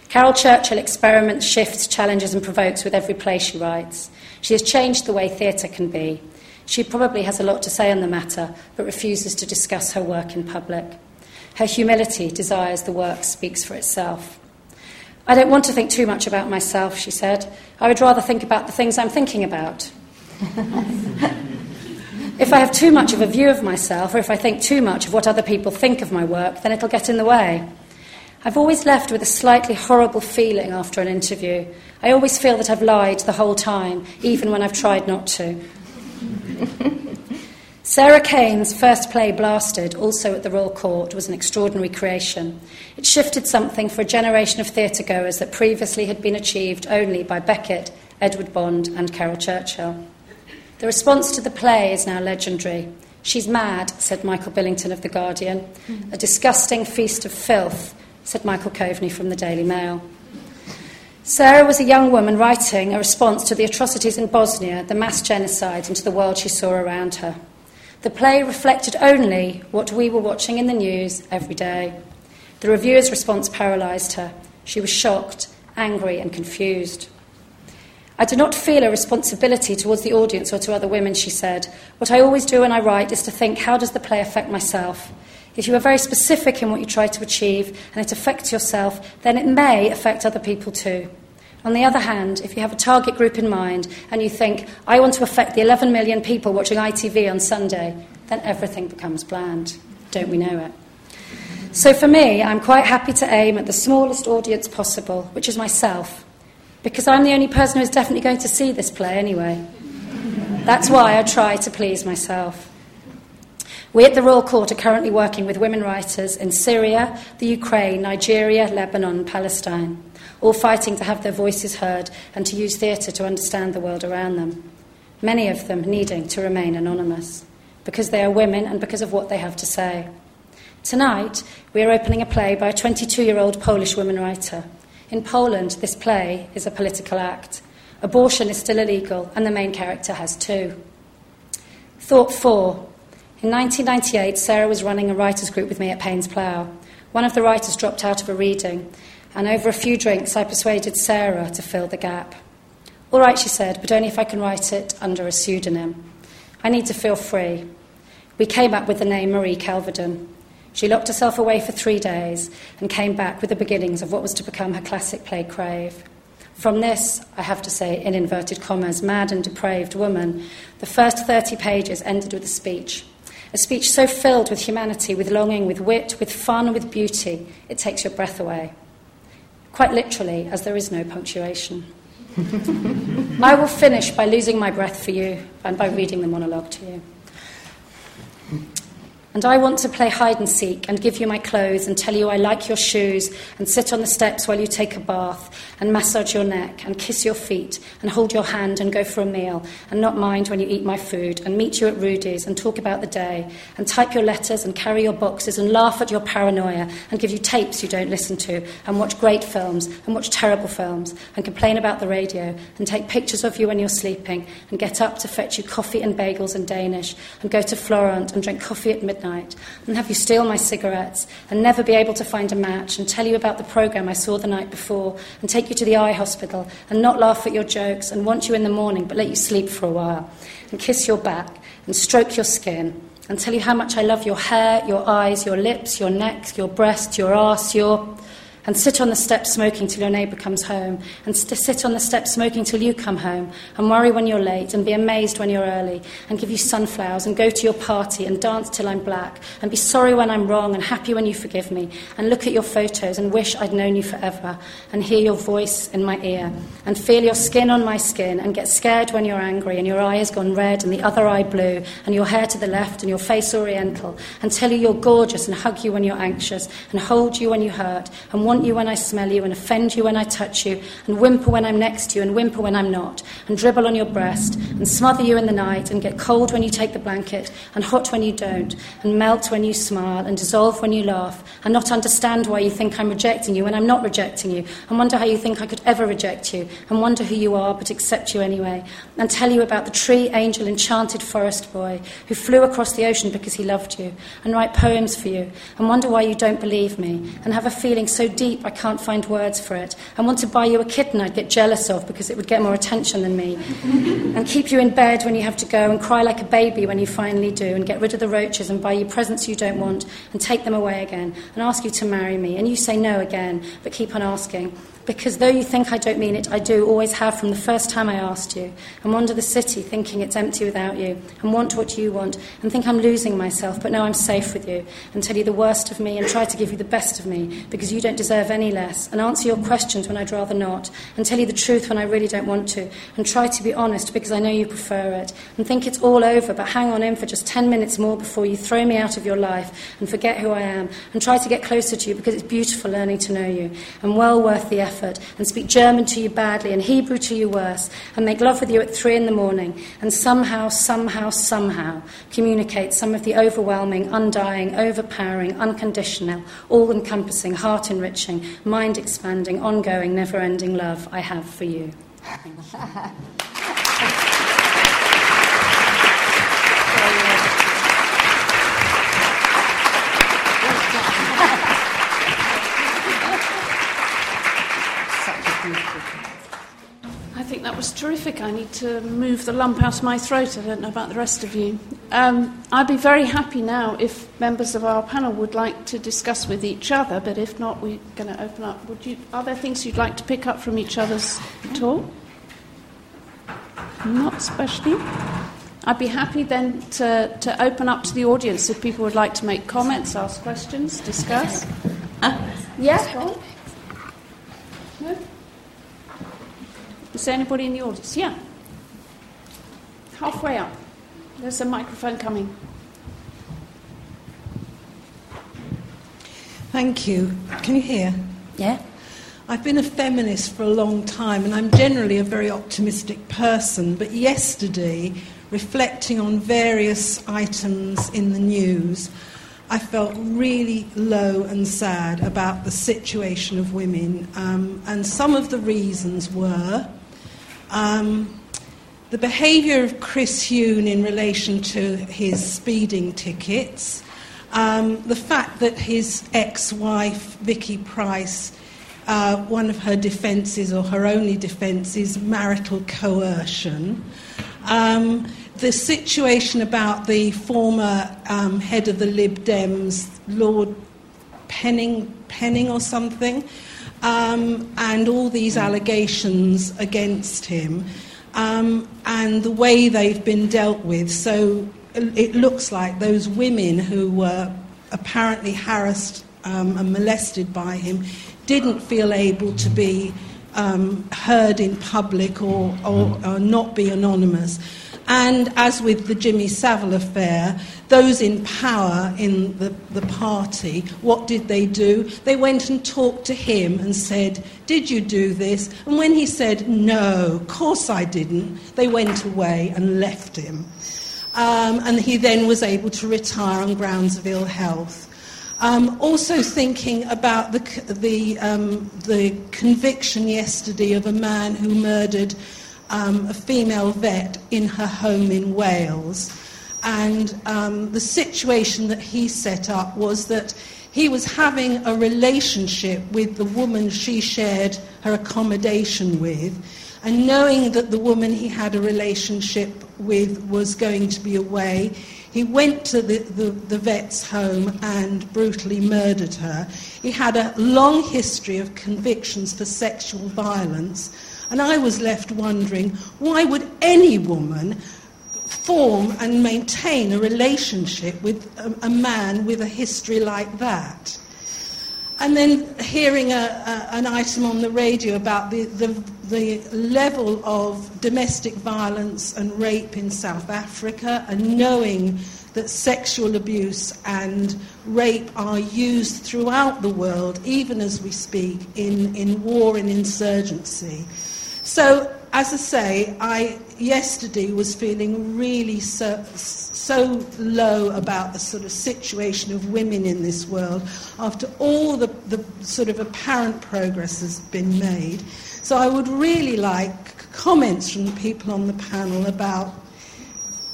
Caryl Churchill experiments, shifts, challenges, and provokes with every play she writes. She has changed the way theatre can be. She probably has a lot to say on the matter, but refuses to discuss her work in public. Her humility desires the work speaks for itself. I don't want to think too much about myself, she said. I would rather think about the things I'm thinking about. if I have too much of a view of myself, or if I think too much of what other people think of my work, then it'll get in the way. I've always left with a slightly horrible feeling after an interview. I always feel that I've lied the whole time, even when I've tried not to. Sarah Kane's first play, Blasted, also at the Royal Court, was an extraordinary creation. It shifted something for a generation of theatre goers that previously had been achieved only by Beckett, Edward Bond, and Caryl Churchill. The response to the play is now legendary. She's mad, said Michael Billington of The Guardian. Mm. A disgusting feast of filth, said Michael Coveney from the Daily Mail. Sarah was a young woman writing a response to the atrocities in Bosnia, the mass genocide, and to the world she saw around her. The play reflected only what we were watching in the news every day. The reviewer's response paralysed her. She was shocked, angry, and confused. I do not feel a responsibility towards the audience or to other women, she said. What I always do when I write is to think, how does the play affect myself? If you are very specific in what you try to achieve and it affects yourself, then it may affect other people too. On the other hand, if you have a target group in mind and you think, I want to affect the 11 million people watching ITV on Sunday, then everything becomes bland. Don't we know it? So for me, I'm quite happy to aim at the smallest audience possible, which is myself because I'm the only person who's definitely going to see this play anyway. That's why I try to please myself. We at the Royal Court are currently working with women writers in Syria, the Ukraine, Nigeria, Lebanon, Palestine, all fighting to have their voices heard and to use theatre to understand the world around them. Many of them needing to remain anonymous because they are women and because of what they have to say. Tonight, we are opening a play by a 22 year old Polish woman writer in Poland, this play is a political act. Abortion is still illegal, and the main character has two. Thought four. In 1998, Sarah was running a writers' group with me at Paines Plough. One of the writers dropped out of a reading, and over a few drinks, I persuaded Sarah to fill the gap. All right, she said, but only if I can write it under a pseudonym. I need to feel free. We came up with the name Marie Kelvedon. She locked herself away for three days and came back with the beginnings of what was to become her classic play Crave. From this, I have to say, in inverted commas, mad and depraved woman, the first 30 pages ended with a speech. A speech so filled with humanity, with longing, with wit, with fun, with beauty, it takes your breath away. Quite literally, as there is no punctuation. I will finish by losing my breath for you and by reading the monologue to you. And I want to play hide and seek and give you my clothes and tell you I like your shoes and sit on the steps while you take a bath and massage your neck and kiss your feet and hold your hand and go for a meal and not mind when you eat my food and meet you at Rudy's and talk about the day and type your letters and carry your boxes and laugh at your paranoia and give you tapes you don't listen to and watch great films and watch terrible films and complain about the radio and take pictures of you when you're sleeping and get up to fetch you coffee and bagels and Danish and go to Florent and drink coffee at midnight and have you steal my cigarettes and never be able to find a match and tell you about the programme I saw the night before and take you to the eye hospital and not laugh at your jokes and want you in the morning but let you sleep for a while and kiss your back and stroke your skin and tell you how much I love your hair, your eyes, your lips, your neck, your breast, your arse, your and sit on the steps smoking till your neighbour comes home, and st- sit on the steps smoking till you come home, and worry when you're late, and be amazed when you're early, and give you sunflowers, and go to your party, and dance till I'm black, and be sorry when I'm wrong, and happy when you forgive me, and look at your photos, and wish I'd known you forever, and hear your voice in my ear, and feel your skin on my skin, and get scared when you're angry, and your eye has gone red, and the other eye blue, and your hair to the left, and your face oriental, and tell you you're gorgeous, and hug you when you're anxious, and hold you when you hurt, and want you when I smell you, and offend you when I touch you, and whimper when I'm next to you, and whimper when I'm not, and dribble on your breast, and smother you in the night, and get cold when you take the blanket, and hot when you don't, and melt when you smile, and dissolve when you laugh, and not understand why you think I'm rejecting you when I'm not rejecting you, and wonder how you think I could ever reject you, and wonder who you are, but accept you anyway, and tell you about the tree angel enchanted forest boy who flew across the ocean because he loved you, and write poems for you, and wonder why you don't believe me, and have a feeling so deep I can't find words for it, I want to buy you a kitten I'd get jealous of because it would get more attention than me, and keep you in bed when you have to go, and cry like a baby when you finally do, and get rid of the roaches, and buy you presents you don't want, and take them away again, and ask you to marry me, and you say no again, but keep on asking. Because though you think I don't mean it, I do always have from the first time I asked you, and wander the city thinking it's empty without you, and want what you want, and think I'm losing myself, but now I'm safe with you, and tell you the worst of me, and try to give you the best of me, because you don't deserve any less, and answer your questions when I'd rather not, and tell you the truth when I really don't want to, and try to be honest because I know you prefer it, and think it's all over, but hang on in for just 10 minutes more before you throw me out of your life and forget who I am, and try to get closer to you because it's beautiful learning to know you, and well worth the effort, and speak German to you badly and Hebrew to you worse, and make love with you at three in the morning, and somehow, somehow, somehow communicate some of the overwhelming, undying, overpowering, unconditional, all encompassing, heart enriching, mind expanding, ongoing, never ending love I have for you. I think that was terrific. I need to move the lump out of my throat. I don't know about the rest of you. Um, I'd be very happy now if members of our panel would like to discuss with each other, but if not, we're going to open up. Would you, are there things you'd like to pick up from each other's talk? Not especially. I'd be happy then to, to open up to the audience if people would like to make comments, ask questions, discuss. Uh, yeah, go on. No? Is there anybody in the audience? Yeah. Halfway up. There's a microphone coming. Thank you. Can you hear? Yeah? I've been a feminist for a long time and I'm generally a very optimistic person, but yesterday, reflecting on various items in the news, I felt really low and sad about the situation of women. Um, and some of the reasons were um, the behaviour of Chris Huhne in relation to his speeding tickets, um, the fact that his ex wife, Vicky Pryce, uh, one of her defences, or her only defence, is marital coercion. Um, the situation about the former um, head of the Lib Dems, Lord Penning, Penning or something, um, and all these allegations against him, um, and the way they've been dealt with. So it looks like those women who were apparently harassed um, and molested by him didn't feel able to be um, heard in public or, or, or not be anonymous. And as with the Jimmy Savile affair, those in power in the, the party, what did they do? They went and talked to him and said, Did you do this? And when he said, No, of course I didn't, they went away and left him. Um, and he then was able to retire on grounds of ill health. Um, also thinking about the, the, um, the conviction yesterday of a man who murdered um, a female vet in her home in Wales. And um, the situation that he set up was that he was having a relationship with the woman she shared her accommodation with. And knowing that the woman he had a relationship with was going to be away, He went to the, the, the vet's home and brutally murdered her. He had a long history of convictions for sexual violence. And I was left wondering why would any woman form and maintain a relationship with a, a man with a history like that? And then hearing a, a, an item on the radio about the, the, the, level of domestic violence and rape in South Africa, and knowing that sexual abuse and rape are used throughout the world, even as we speak, in, in war and insurgency. So, as I say, I yesterday was feeling really so, so low about the sort of situation of women in this world after all the, the sort of apparent progress has been made. So I would really like comments from the people on the panel about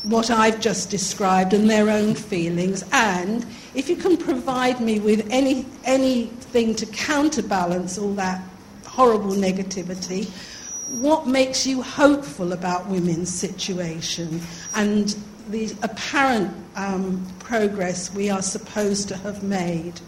what I've just described and their own feelings, and if you can provide me with any, anything to counterbalance all that horrible negativity, what makes you hopeful about women's situation and the apparent um, progress we are supposed to have made.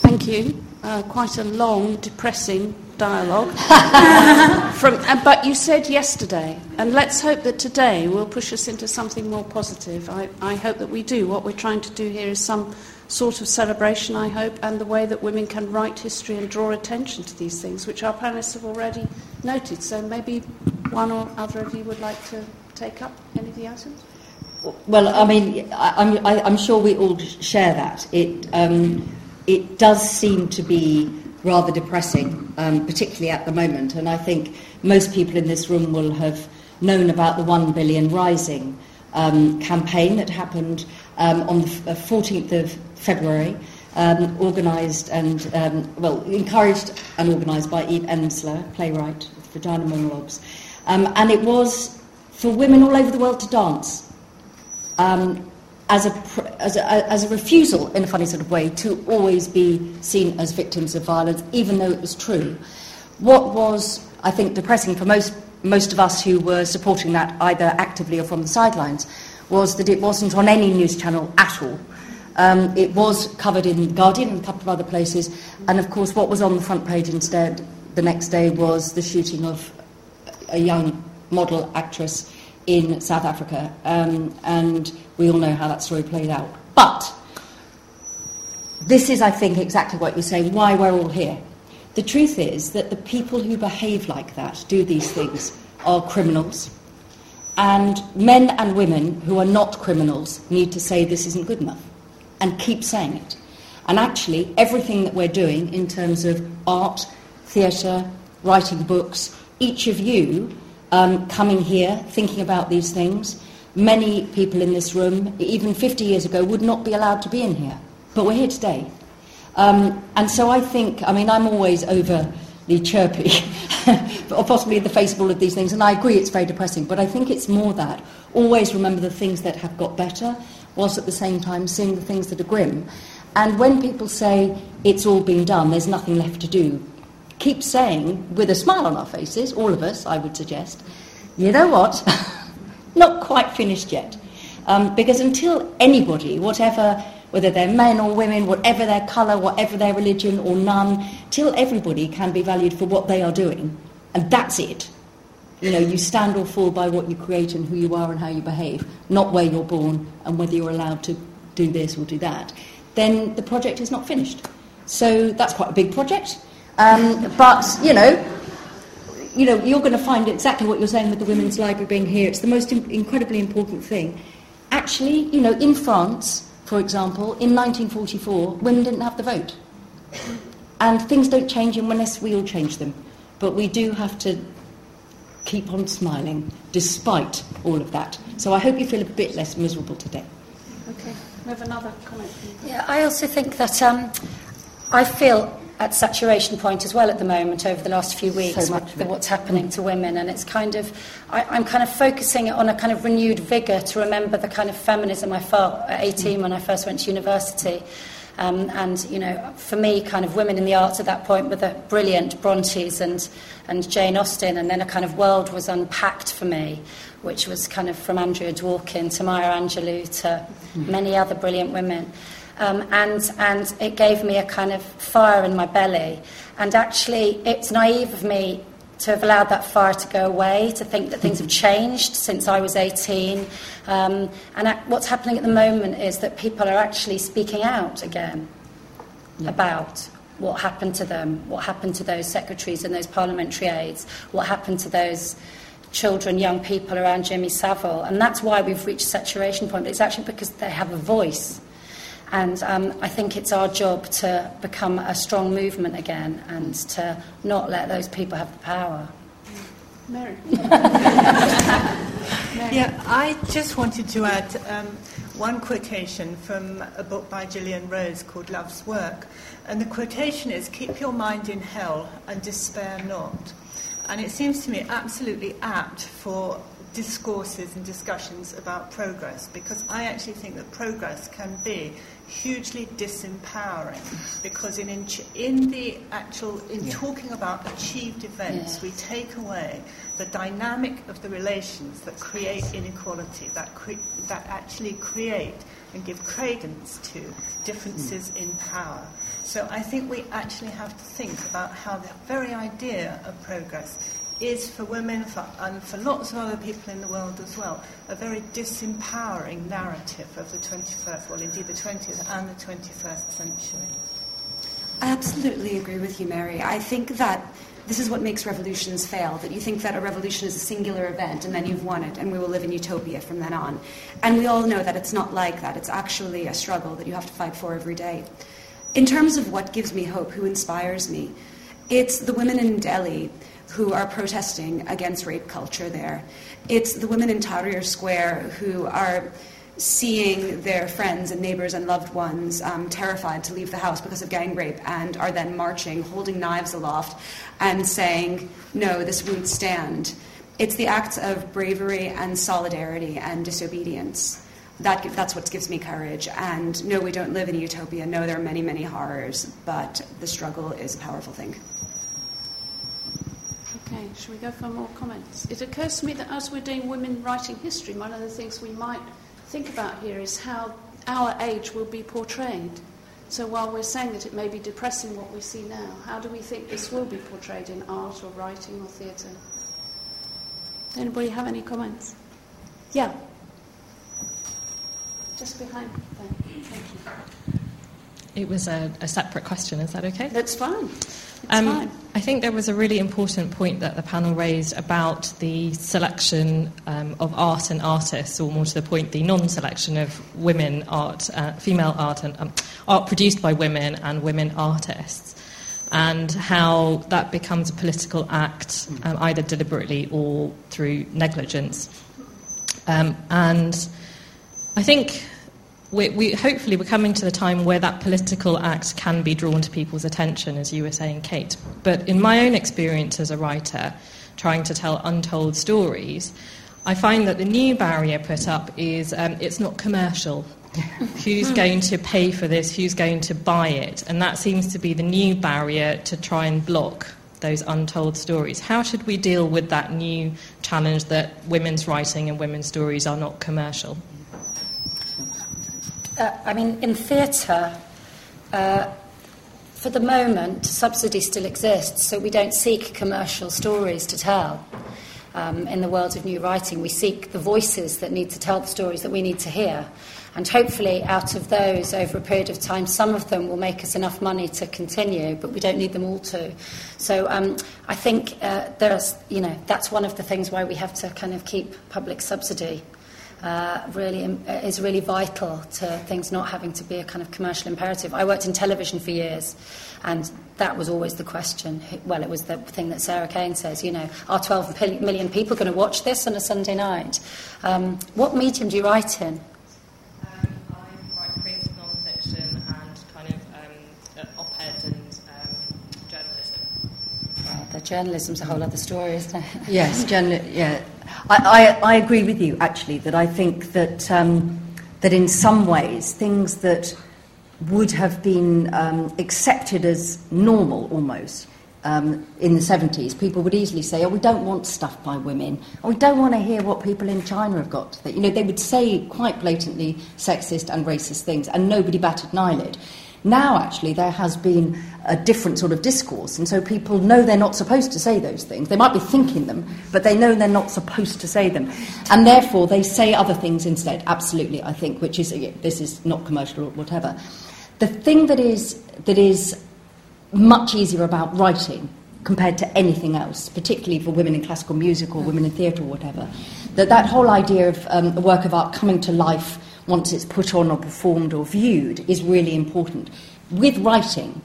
Thank you. Uh, quite a long, depressing dialogue. From, uh, but you said yesterday, and let's hope that today will push us into something more positive. I, I hope that we do. What we're trying to do here is some sort of celebration, I hope, and the way that women can write history and draw attention to these things, which our panelists have already noted. So maybe one or other of you would like to take up any of the items? Well, I mean, I, am I'm sure we all share that. It, um, it does seem to be rather depressing, um, particularly at the moment. And I think most people in this room will have known about the One Billion Rising um, campaign that happened um, on the 14th uh, of February, um, organised and, um, well, encouraged and organised by Eve Ensler, playwright Vagina Monologues. Um, and it was for women all over the world to dance um, as, a, as, a, as a refusal, in a funny sort of way, to always be seen as victims of violence, even though it was true. What was, I think, depressing for most, most of us who were supporting that either actively or from the sidelines was that it wasn't on any news channel at all. Um, it was covered in The Guardian and a couple of other places, and of course, what was on the front page instead the next day was the shooting of a young model actress in South Africa, um, and we all know how that story played out. But this is, I think, exactly what you're saying why we're all here. The truth is that the people who behave like that, do these things, are criminals. And men and women who are not criminals need to say this isn't good enough and keep saying it. And actually, everything that we're doing in terms of art, theatre, writing books, each of you um, coming here, thinking about these things. Many people in this room, even 50 years ago, would not be allowed to be in here. But we're here today. Um, and so I think, I mean, I'm always overly chirpy, or possibly the face of all of these things, and I agree it's very depressing, but I think it's more that. Always remember the things that have got better, whilst at the same time seeing the things that are grim. And when people say it's all been done, there's nothing left to do, keep saying, with a smile on our faces, all of us, I would suggest, you know what? Not quite finished yet. Um, because until anybody, whatever, whether they're men or women, whatever their colour, whatever their religion or none, till everybody can be valued for what they are doing, and that's it. You know, you stand or fall by what you create and who you are and how you behave, not where you're born and whether you're allowed to do this or do that, then the project is not finished. So that's quite a big project. Um, but, you know, you know, you're going to find exactly what you're saying with the Women's Library being here. It's the most incredibly important thing. Actually, you know, in France, for example, in 1944, women didn't have the vote. And things don't change unless we all change them. But we do have to keep on smiling despite all of that. So I hope you feel a bit less miserable today. Okay, we have another comment. Yeah, I also think that um, I feel at saturation point as well at the moment over the last few weeks so with what's happening to women and it's kind of I, I'm kind of focusing on a kind of renewed vigour to remember the kind of feminism I felt at 18 when I first went to university um, and you know for me kind of women in the arts at that point were the brilliant Brontes and, and Jane Austen and then a kind of world was unpacked for me, which was kind of from Andrea Dworkin to Maya Angelou to many other brilliant women. Um, and, and it gave me a kind of fire in my belly. And actually, it's naive of me to have allowed that fire to go away, to think that things have changed since I was 18. Um, and what's happening at the moment is that people are actually speaking out again yeah. about what happened to them, what happened to those secretaries and those parliamentary aides, what happened to those children, young people around Jimmy Savile. And that's why we've reached saturation point. It's actually because they have a voice. And um, I think it's our job to become a strong movement again and to not let those people have the power. Mary. Yeah, I just wanted to add um, one quotation from a book by Gillian Rose called Love's Work. And the quotation is Keep your mind in hell and despair not. And it seems to me absolutely apt for discourses and discussions about progress because I actually think that progress can be hugely disempowering because in, in, in the actual in yeah. talking about achieved events yes. we take away the dynamic of the relations that create inequality that cre- that actually create and give credence to differences mm. in power so I think we actually have to think about how the very idea of progress is for women for, and for lots of other people in the world as well a very disempowering narrative of the 21st, well, indeed the 20th and the 21st century. I absolutely agree with you, Mary. I think that this is what makes revolutions fail that you think that a revolution is a singular event and then you've won it and we will live in utopia from then on. And we all know that it's not like that. It's actually a struggle that you have to fight for every day. In terms of what gives me hope, who inspires me, it's the women in Delhi who are protesting against rape culture there. It's the women in Tahrir Square who are seeing their friends and neighbors and loved ones um, terrified to leave the house because of gang rape and are then marching, holding knives aloft, and saying, No, this won't stand. It's the acts of bravery and solidarity and disobedience. That, that's what gives me courage. And no, we don't live in a utopia. No, there are many, many horrors, but the struggle is a powerful thing. Okay, shall we go for more comments? It occurs to me that as we're doing women writing history, one of the things we might think about here is how our age will be portrayed. So while we're saying that it may be depressing what we see now, how do we think this will be portrayed in art or writing or theatre? Anybody have any comments? Yeah. Just behind there. Thank you. It was a, a separate question, is that okay? That's fine. Um, I think there was a really important point that the panel raised about the selection um, of art and artists, or more to the point, the non-selection of women art, uh, female art, and um, art produced by women and women artists, and how that becomes a political act, um, either deliberately or through negligence. Um, and I think we, we, hopefully we're coming to the time where that political act can be drawn to people's attention, as you were saying, Kate. But in my own experience as a writer, trying to tell untold stories, I find that the new barrier put up is um, it's not commercial. Who's going to pay for this? Who's going to buy it? And that seems to be the new barrier to try and block those untold stories. How should we deal with that new challenge that women's writing and women's stories are not commercial? Uh, I mean, in theatre, uh, for the moment, subsidy still exists, so we don't seek commercial stories to tell. Um, in the world of new writing, we seek the voices that need to tell the stories that we need to hear. And hopefully, out of those, over a period of time, some of them will make us enough money to continue, but we don't need them all to. So um, I think uh, there's, you know, that's one of the things why we have to kind of keep public subsidy uh, really uh, is really vital to things not having to be a kind of commercial imperative. I worked in television for years, and that was always the question. Well, it was the thing that Sarah Kane says. You know, are 12 million people going to watch this on a Sunday night? Um, what medium do you write in? Um, I write creative non-fiction and kind of um, op-ed and um, journalism. The journalism's a whole other story, isn't it? Yes, journal- yeah I, I, I, agree with you, actually, that I think that, um, that in some ways things that would have been um, accepted as normal almost um, in the 70s, people would easily say, oh, we don't want stuff by women, or we don't want to hear what people in China have got. That, you know, they would say quite blatantly sexist and racist things, and nobody batted an eyelid. Now, actually, there has been a different sort of discourse, and so people know they're not supposed to say those things. They might be thinking them, but they know they're not supposed to say them. And therefore, they say other things instead, absolutely, I think, which is, this is not commercial or whatever. The thing that is, that is much easier about writing compared to anything else, particularly for women in classical music or women in theatre or whatever, that that whole idea of um, a work of art coming to life once it's put on or performed or viewed is really important. With writing,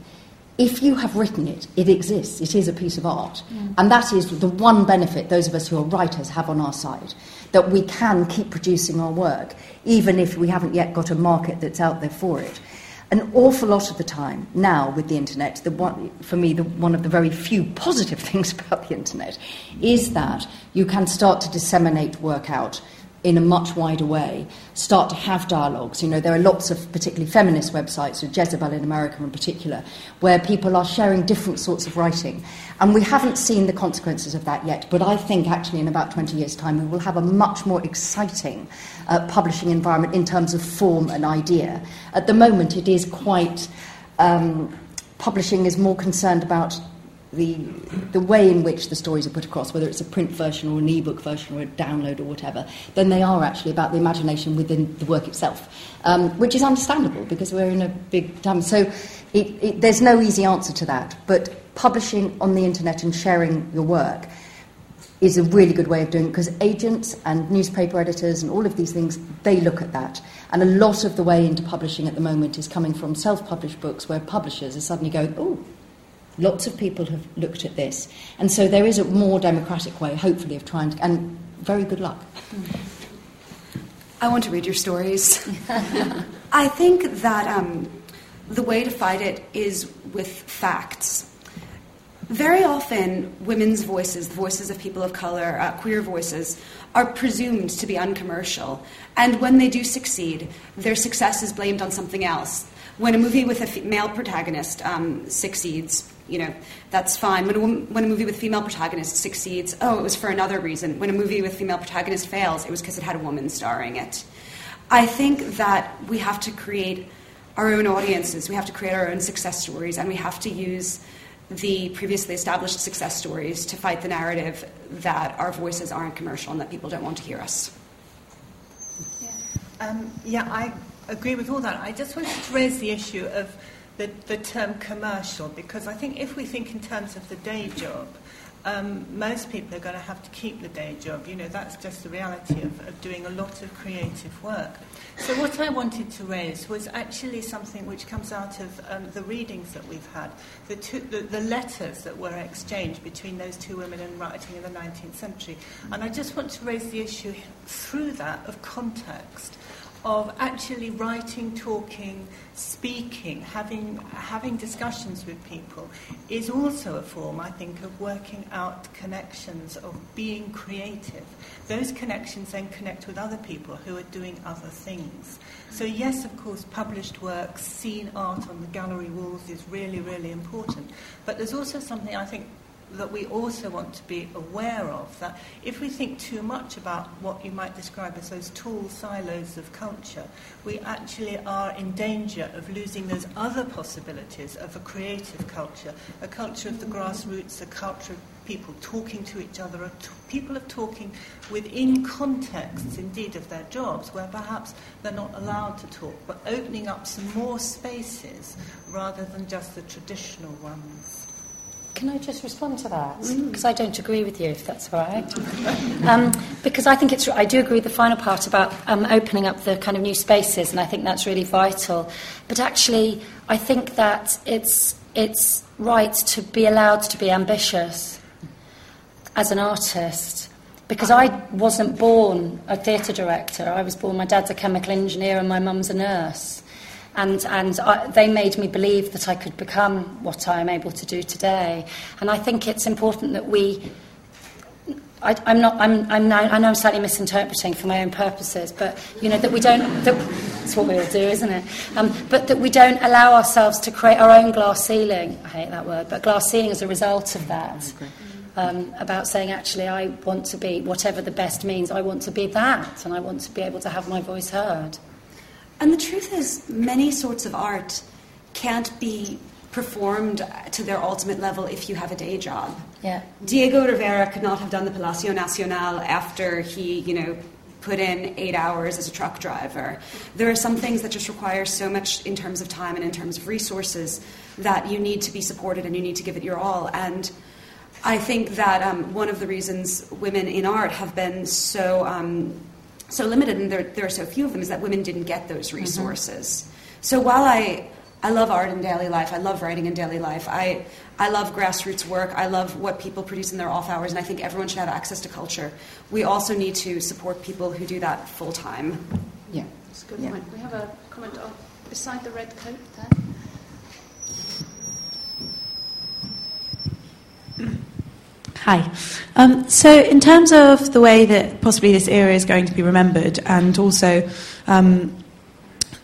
if you have written it, it exists. It is a piece of art. Mm. And that is the one benefit those of us who are writers have on our side that we can keep producing our work, even if we haven't yet got a market that's out there for it. An awful lot of the time now with the internet, the one, for me, the, one of the very few positive things about the internet is that you can start to disseminate work out in a much wider way, start to have dialogues. You know, there are lots of particularly feminist websites, or Jezebel in America in particular, where people are sharing different sorts of writing. And we haven't seen the consequences of that yet, but I think actually in about 20 years' time we will have a much more exciting uh, publishing environment in terms of form and idea. At the moment, it is quite. Um, publishing is more concerned about the, the way in which the stories are put across, whether it's a print version or an ebook version or a download or whatever, then they are actually about the imagination within the work itself, um, which is understandable because we're in a big time. So it, it, there's no easy answer to that, but publishing on the internet and sharing your work is a really good way of doing it because agents and newspaper editors and all of these things they look at that and a lot of the way into publishing at the moment is coming from self-published books where publishers are suddenly going oh Lots of people have looked at this. And so there is a more democratic way, hopefully, of trying to. And very good luck. I want to read your stories. I think that um, the way to fight it is with facts. Very often, women's voices, the voices of people of color, uh, queer voices, are presumed to be uncommercial. And when they do succeed, their success is blamed on something else. When a movie with a male protagonist um, succeeds, you know, that's fine. When a, when a movie with female protagonist succeeds, oh, it was for another reason. When a movie with female protagonist fails, it was because it had a woman starring it. I think that we have to create our own audiences, we have to create our own success stories, and we have to use the previously established success stories to fight the narrative that our voices aren't commercial and that people don't want to hear us. Yeah, um, yeah I agree with all that. I just wanted to raise the issue of the, the term commercial because I think if we think in terms of the day job, um, most people are going to have to keep the day job. You know, that's just the reality of, of doing a lot of creative work. So, what I wanted to raise was actually something which comes out of um, the readings that we've had, the, two, the, the, letters that were exchanged between those two women in writing in the 19th century. And I just want to raise the issue through that of context of actually writing, talking, speaking, having, having discussions with people is also a form, I think, of working out connections, of being creative. Those connections then connect with other people who are doing other things. So, yes, of course, published works, seen art on the gallery walls is really, really important. But there's also something I think that we also want to be aware of that if we think too much about what you might describe as those tall silos of culture, we actually are in danger of losing those other possibilities of a creative culture, a culture of the grassroots, a culture of people talking to each other, people of talking within contexts, indeed, of their jobs, where perhaps they're not allowed to talk, but opening up some more spaces rather than just the traditional ones. Can I just respond to that? Because mm. I don't agree with you, if that's all right. um, because I think it's, I do agree with the final part about um, opening up the kind of new spaces, and I think that's really vital. But actually, I think that it's, it's right to be allowed to be ambitious as an artist. Because I wasn't born a theatre director. I was born, my dad's a chemical engineer and my mum's a nurse and, and I, they made me believe that I could become what I am able to do today. And I think it's important that we I, I'm not. I'm, I'm now, I know I'm slightly misinterpreting for my own purposes, but you know that we don't. That, that's what we all do, isn't it? Um, but that we don't allow ourselves to create our own glass ceiling. I hate that word, but glass ceiling as a result of that. Um, about saying, actually, I want to be whatever the best means. I want to be that, and I want to be able to have my voice heard. And the truth is, many sorts of art can't be performed to their ultimate level if you have a day job. Yeah. Diego Rivera could not have done the Palacio Nacional after he, you know, put in eight hours as a truck driver. There are some things that just require so much in terms of time and in terms of resources that you need to be supported and you need to give it your all. And I think that um, one of the reasons women in art have been so um, so limited, and there, there are so few of them, is that women didn't get those Mm-hmm. resources. So while I I love art in daily life, I love writing in daily life. I I love grassroots work. I love what people produce in their off hours, and I think everyone should have access to culture. We also need to support people who do that full time. Yeah. That's a good Yeah. point. We have a comment on, beside the red coat there. Hi. Um, so, in terms of the way that possibly this era is going to be remembered, and also um,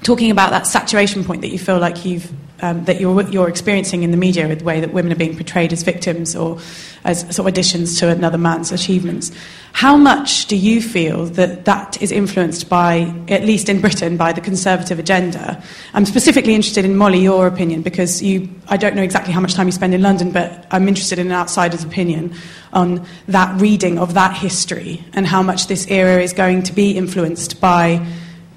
talking about that saturation point that you feel like you've um, that you're you're experiencing in the media, with the way that women are being portrayed as victims or as sort of additions to another man's achievements, how much do you feel that that is influenced by, at least in Britain, by the conservative agenda? I'm specifically interested in Molly, your opinion, because you, I don't know exactly how much time you spend in London, but I'm interested in an outsider's opinion on that reading of that history and how much this era is going to be influenced by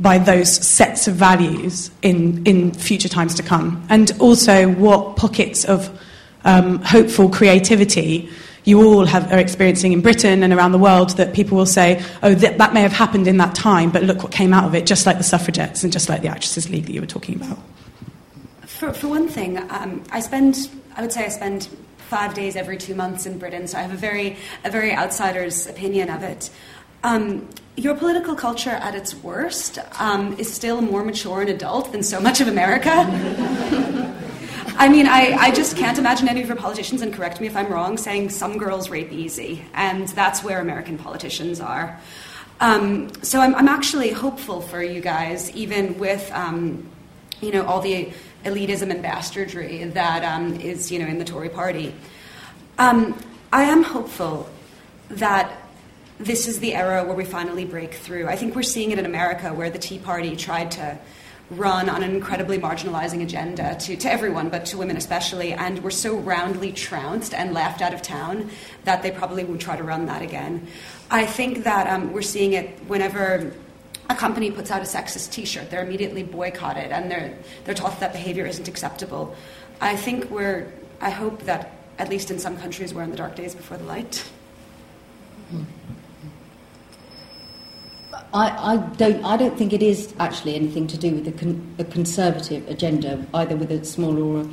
by those sets of values in, in future times to come. And also what pockets of um, hopeful creativity you all have, are experiencing in Britain and around the world that people will say, oh, that, that may have happened in that time, but look what came out of it, just like the suffragettes and just like the Actresses League that you were talking about. For, for one thing, um, I spend, I would say I spend five days every two months in Britain, so I have a very, a very outsider's opinion of it. Um, your political culture at its worst um, is still more mature and adult than so much of America. I mean, I, I just can't imagine any of your politicians, and correct me if I'm wrong, saying some girls rape easy, and that's where American politicians are. Um, so I'm, I'm actually hopeful for you guys, even with um, you know all the elitism and bastardry that um, is you know in the Tory Party. Um, I am hopeful that this is the era where we finally break through. I think we're seeing it in America, where the Tea Party tried to run on an incredibly marginalizing agenda to, to everyone, but to women especially, and were so roundly trounced and laughed out of town that they probably won't try to run that again. I think that um, we're seeing it whenever a company puts out a sexist T-shirt, they're immediately boycotted, and they're they're taught that behavior isn't acceptable. I think we're. I hope that at least in some countries, we're in the dark days before the light. I, I, don't, I don't think it is actually anything to do with a, con, a conservative agenda, either with a small or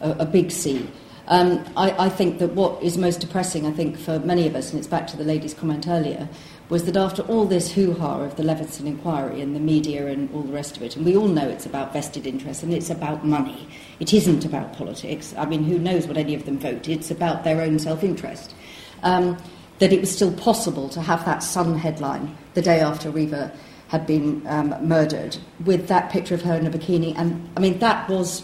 a, a, big C. Um, I, I think that what is most depressing, I think, for many of us, and it's back to the lady's comment earlier, was that after all this hoo ha of the Leveson inquiry and the media and all the rest of it, and we all know it's about vested interests and it's about money, it isn't about politics. I mean, who knows what any of them vote? It's about their own self interest. Um, that it was still possible to have that Sun headline the day after Reeva had been um, murdered with that picture of her in a bikini. And I mean, that was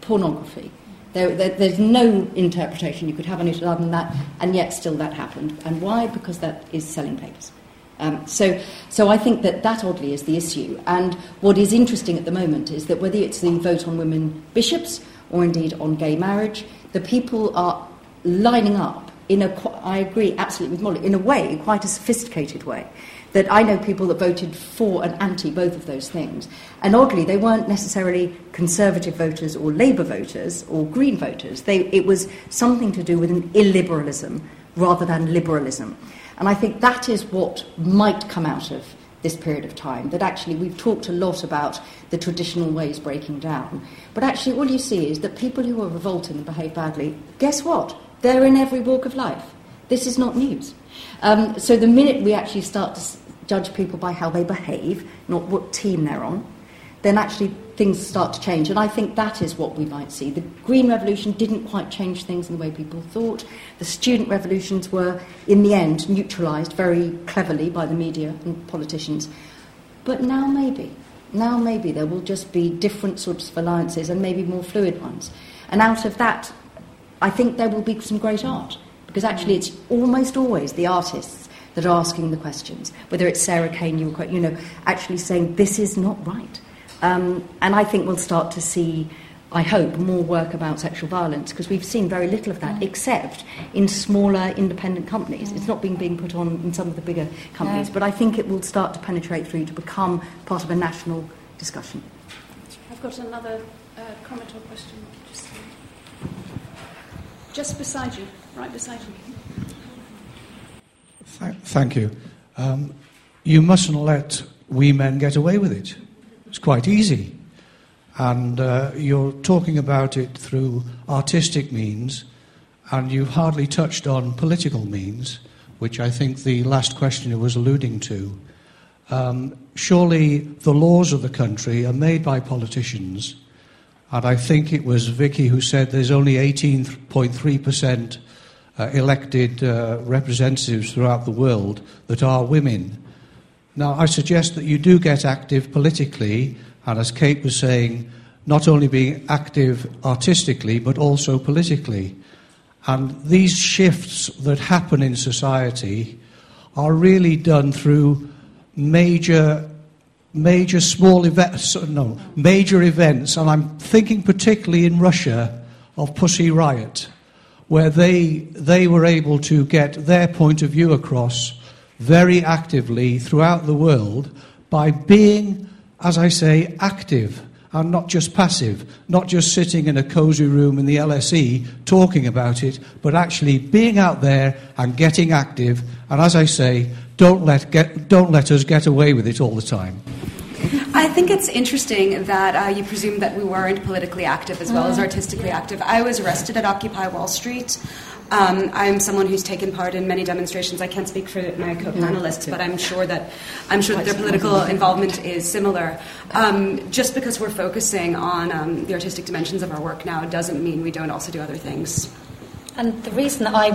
pornography. There, there, there's no interpretation you could have on it other than that, and yet still that happened. And why? Because that is selling papers. Um, so, so I think that that oddly is the issue. And what is interesting at the moment is that whether it's the vote on women bishops or indeed on gay marriage, the people are lining up in a, I agree absolutely with Molly, in a way, quite a sophisticated way. That I know people that voted for and anti both of those things. And oddly, they weren't necessarily conservative voters or Labour voters or Green voters. They, it was something to do with an illiberalism rather than liberalism. And I think that is what might come out of this period of time. That actually we've talked a lot about the traditional ways breaking down. But actually, all you see is that people who are revolting and behave badly, guess what? They're in every walk of life. This is not news. Um, so the minute we actually start to judge people by how they behave, not what team they're on, then actually things start to change. And I think that is what we might see. The Green Revolution didn't quite change things in the way people thought. The student revolutions were, in the end, neutralised very cleverly by the media and politicians. But now maybe. Now maybe there will just be different sorts of alliances and maybe more fluid ones. And out of that, I think there will be some great art. Because actually, it's almost always the artists that are asking the questions. Whether it's Sarah Kane, you, you know, actually saying, this is not right. Um, and I think we'll start to see, I hope, more work about sexual violence because we've seen very little of that, except in smaller independent companies. It's not being, being put on in some of the bigger companies, but I think it will start to penetrate through to become part of a national discussion. I've got another uh, comment or question. Just, beside you, right beside you. Th- thank you. Um, you mustn't let we men get away with it. It's quite easy. And uh, you're talking about it through artistic means, and you've hardly touched on political means, which I think the last questioner was alluding to. Um, surely the laws of the country are made by politicians, and I think it was Vicky who said there's only 18.3% uh, elected uh, representatives throughout the world that are women. Now, I suggest that you do get active politically, and as Kate was saying, not only being active artistically, but also politically. And these shifts that happen in society are really done through major, major small events, no, major events. And I'm thinking particularly in Russia of Pussy Riot, where they, they were able to get their point of view across very actively throughout the world by being, as I say, active and not just passive, not just sitting in a cozy room in the LSE talking about it, but actually being out there and getting active. And as I say, don't let, get, don't let us get away with it all the time. I think it's interesting that uh, you presume that we weren't politically active as well as artistically active. I was arrested at Occupy Wall Street. Um, I'm someone who's taken part in many demonstrations. I can't speak for my co-panelists, but I'm sure that I'm sure that their political involvement is similar. Um, just because we're focusing on um, the artistic dimensions of our work now doesn't mean we don't also do other things. And the reason that I.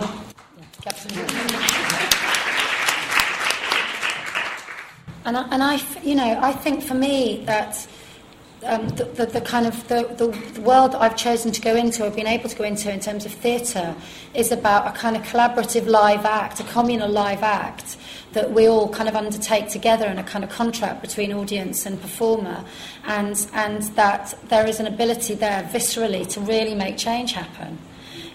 And I, and I, you know, I think for me that um, the, the, the, kind of the, the world that I've chosen to go into, I've been able to go into in terms of theatre, is about a kind of collaborative live act, a communal live act that we all kind of undertake together in a kind of contract between audience and performer, and and that there is an ability there viscerally to really make change happen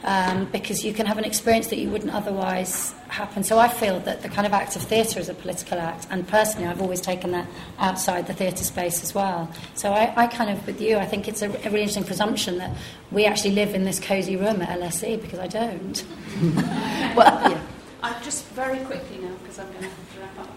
um, because you can have an experience that you wouldn't otherwise happen. So I feel that the kind of act of theatre is a political act, and personally, I've always taken that outside the theatre space as well. So I, I, kind of, with you, I think it's a, a, really interesting presumption that we actually live in this cosy room at LSE because I don't. well, yeah. I just very quickly now because I'm going to wrap up.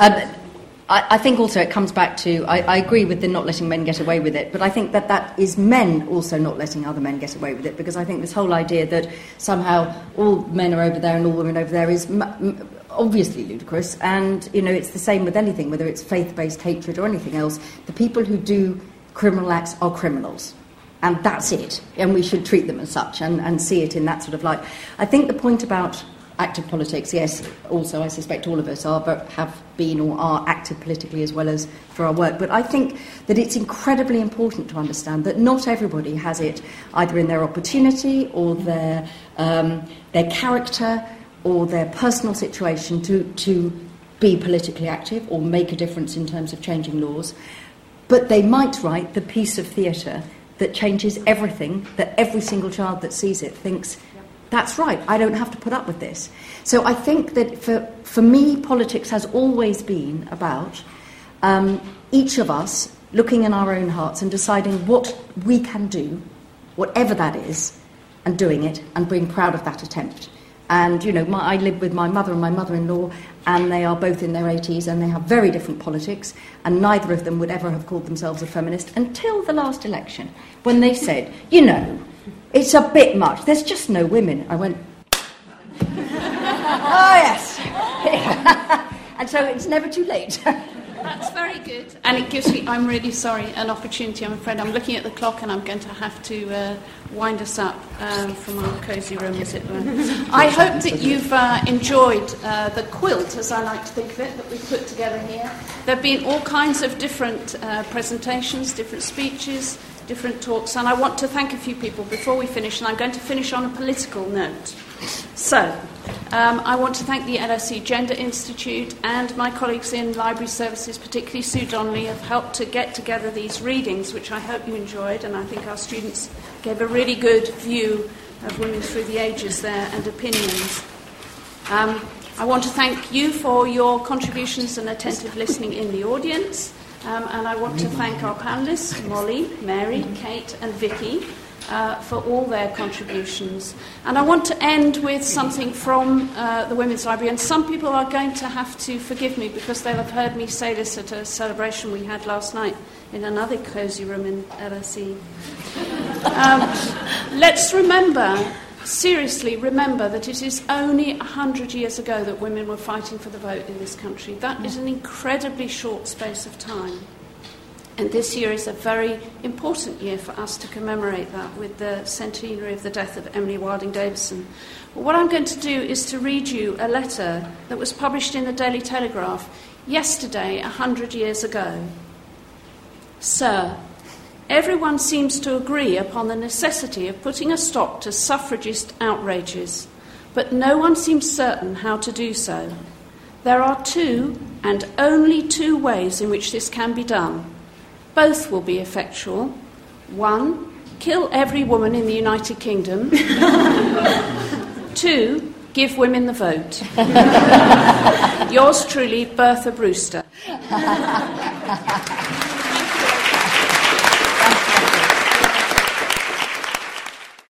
Um, I, I, think also it comes back to I, I, agree with the not letting men get away with it, but I think that that is men also not letting other men get away with it because I think this whole idea that somehow all men are over there and all women over there is m- m- obviously ludicrous. And you know it's the same with anything, whether it's faith-based hatred or anything else. The people who do criminal acts are criminals. And that's it. And we should treat them as such and, and see it in that sort of light. I think the point about active politics, yes, also I suspect all of us are, but have been or are active politically as well as for our work. But I think that it's incredibly important to understand that not everybody has it either in their opportunity or their, um, their character or their personal situation to, to be politically active or make a difference in terms of changing laws. But they might write the piece of theatre that changes everything, that every single child that sees it thinks, that's right, I don't have to put up with this. So I think that for, for me, politics has always been about um, each of us looking in our own hearts and deciding what we can do, whatever that is, and doing it and being proud of that attempt. And, you know, my, I live with my mother and my mother in law, and they are both in their 80s and they have very different politics, and neither of them would ever have called themselves a feminist until the last election, when they said, you know, it's a bit much. There's just no women. I went, oh, yes. and so it's never too late. That's very good. And it gives me, I'm really sorry, an opportunity. I'm afraid I'm looking at the clock and I'm going to have to uh, wind us up um, from our cosy room, as it were. I hope that you've uh, enjoyed uh, the quilt, as I like to think of it, that we've put together here. There have been all kinds of different uh, presentations, different speeches, different talks, and I want to thank a few people before we finish, and I'm going to finish on a political note. So, um, I want to thank the LSE Gender Institute and my colleagues in library services, particularly Sue Donnelly, have helped to get together these readings, which I hope you enjoyed, and I think our students gave a really good view of women through the ages there and opinions. Um, I want to thank you for your contributions and attentive listening in the audience. Um, and I want to thank our panelists, Molly, Mary, Kate, and Vicky, uh, for all their contributions. And I want to end with something from uh, the Women's Library. And some people are going to have to forgive me because they'll have heard me say this at a celebration we had last night in another cosy room in LSE. Um, let's remember seriously remember that it is only 100 years ago that women were fighting for the vote in this country. That is an incredibly short space of time. And this year is a very important year for us to commemorate that with the centenary of the death of Emily Wilding Davison. What I'm going to do is to read you a letter that was published in the Daily Telegraph yesterday, 100 years ago. Sir, Everyone seems to agree upon the necessity of putting a stop to suffragist outrages, but no one seems certain how to do so. There are two, and only two, ways in which this can be done. Both will be effectual. One, kill every woman in the United Kingdom. Two, give women the vote. Yours truly, Bertha Brewster.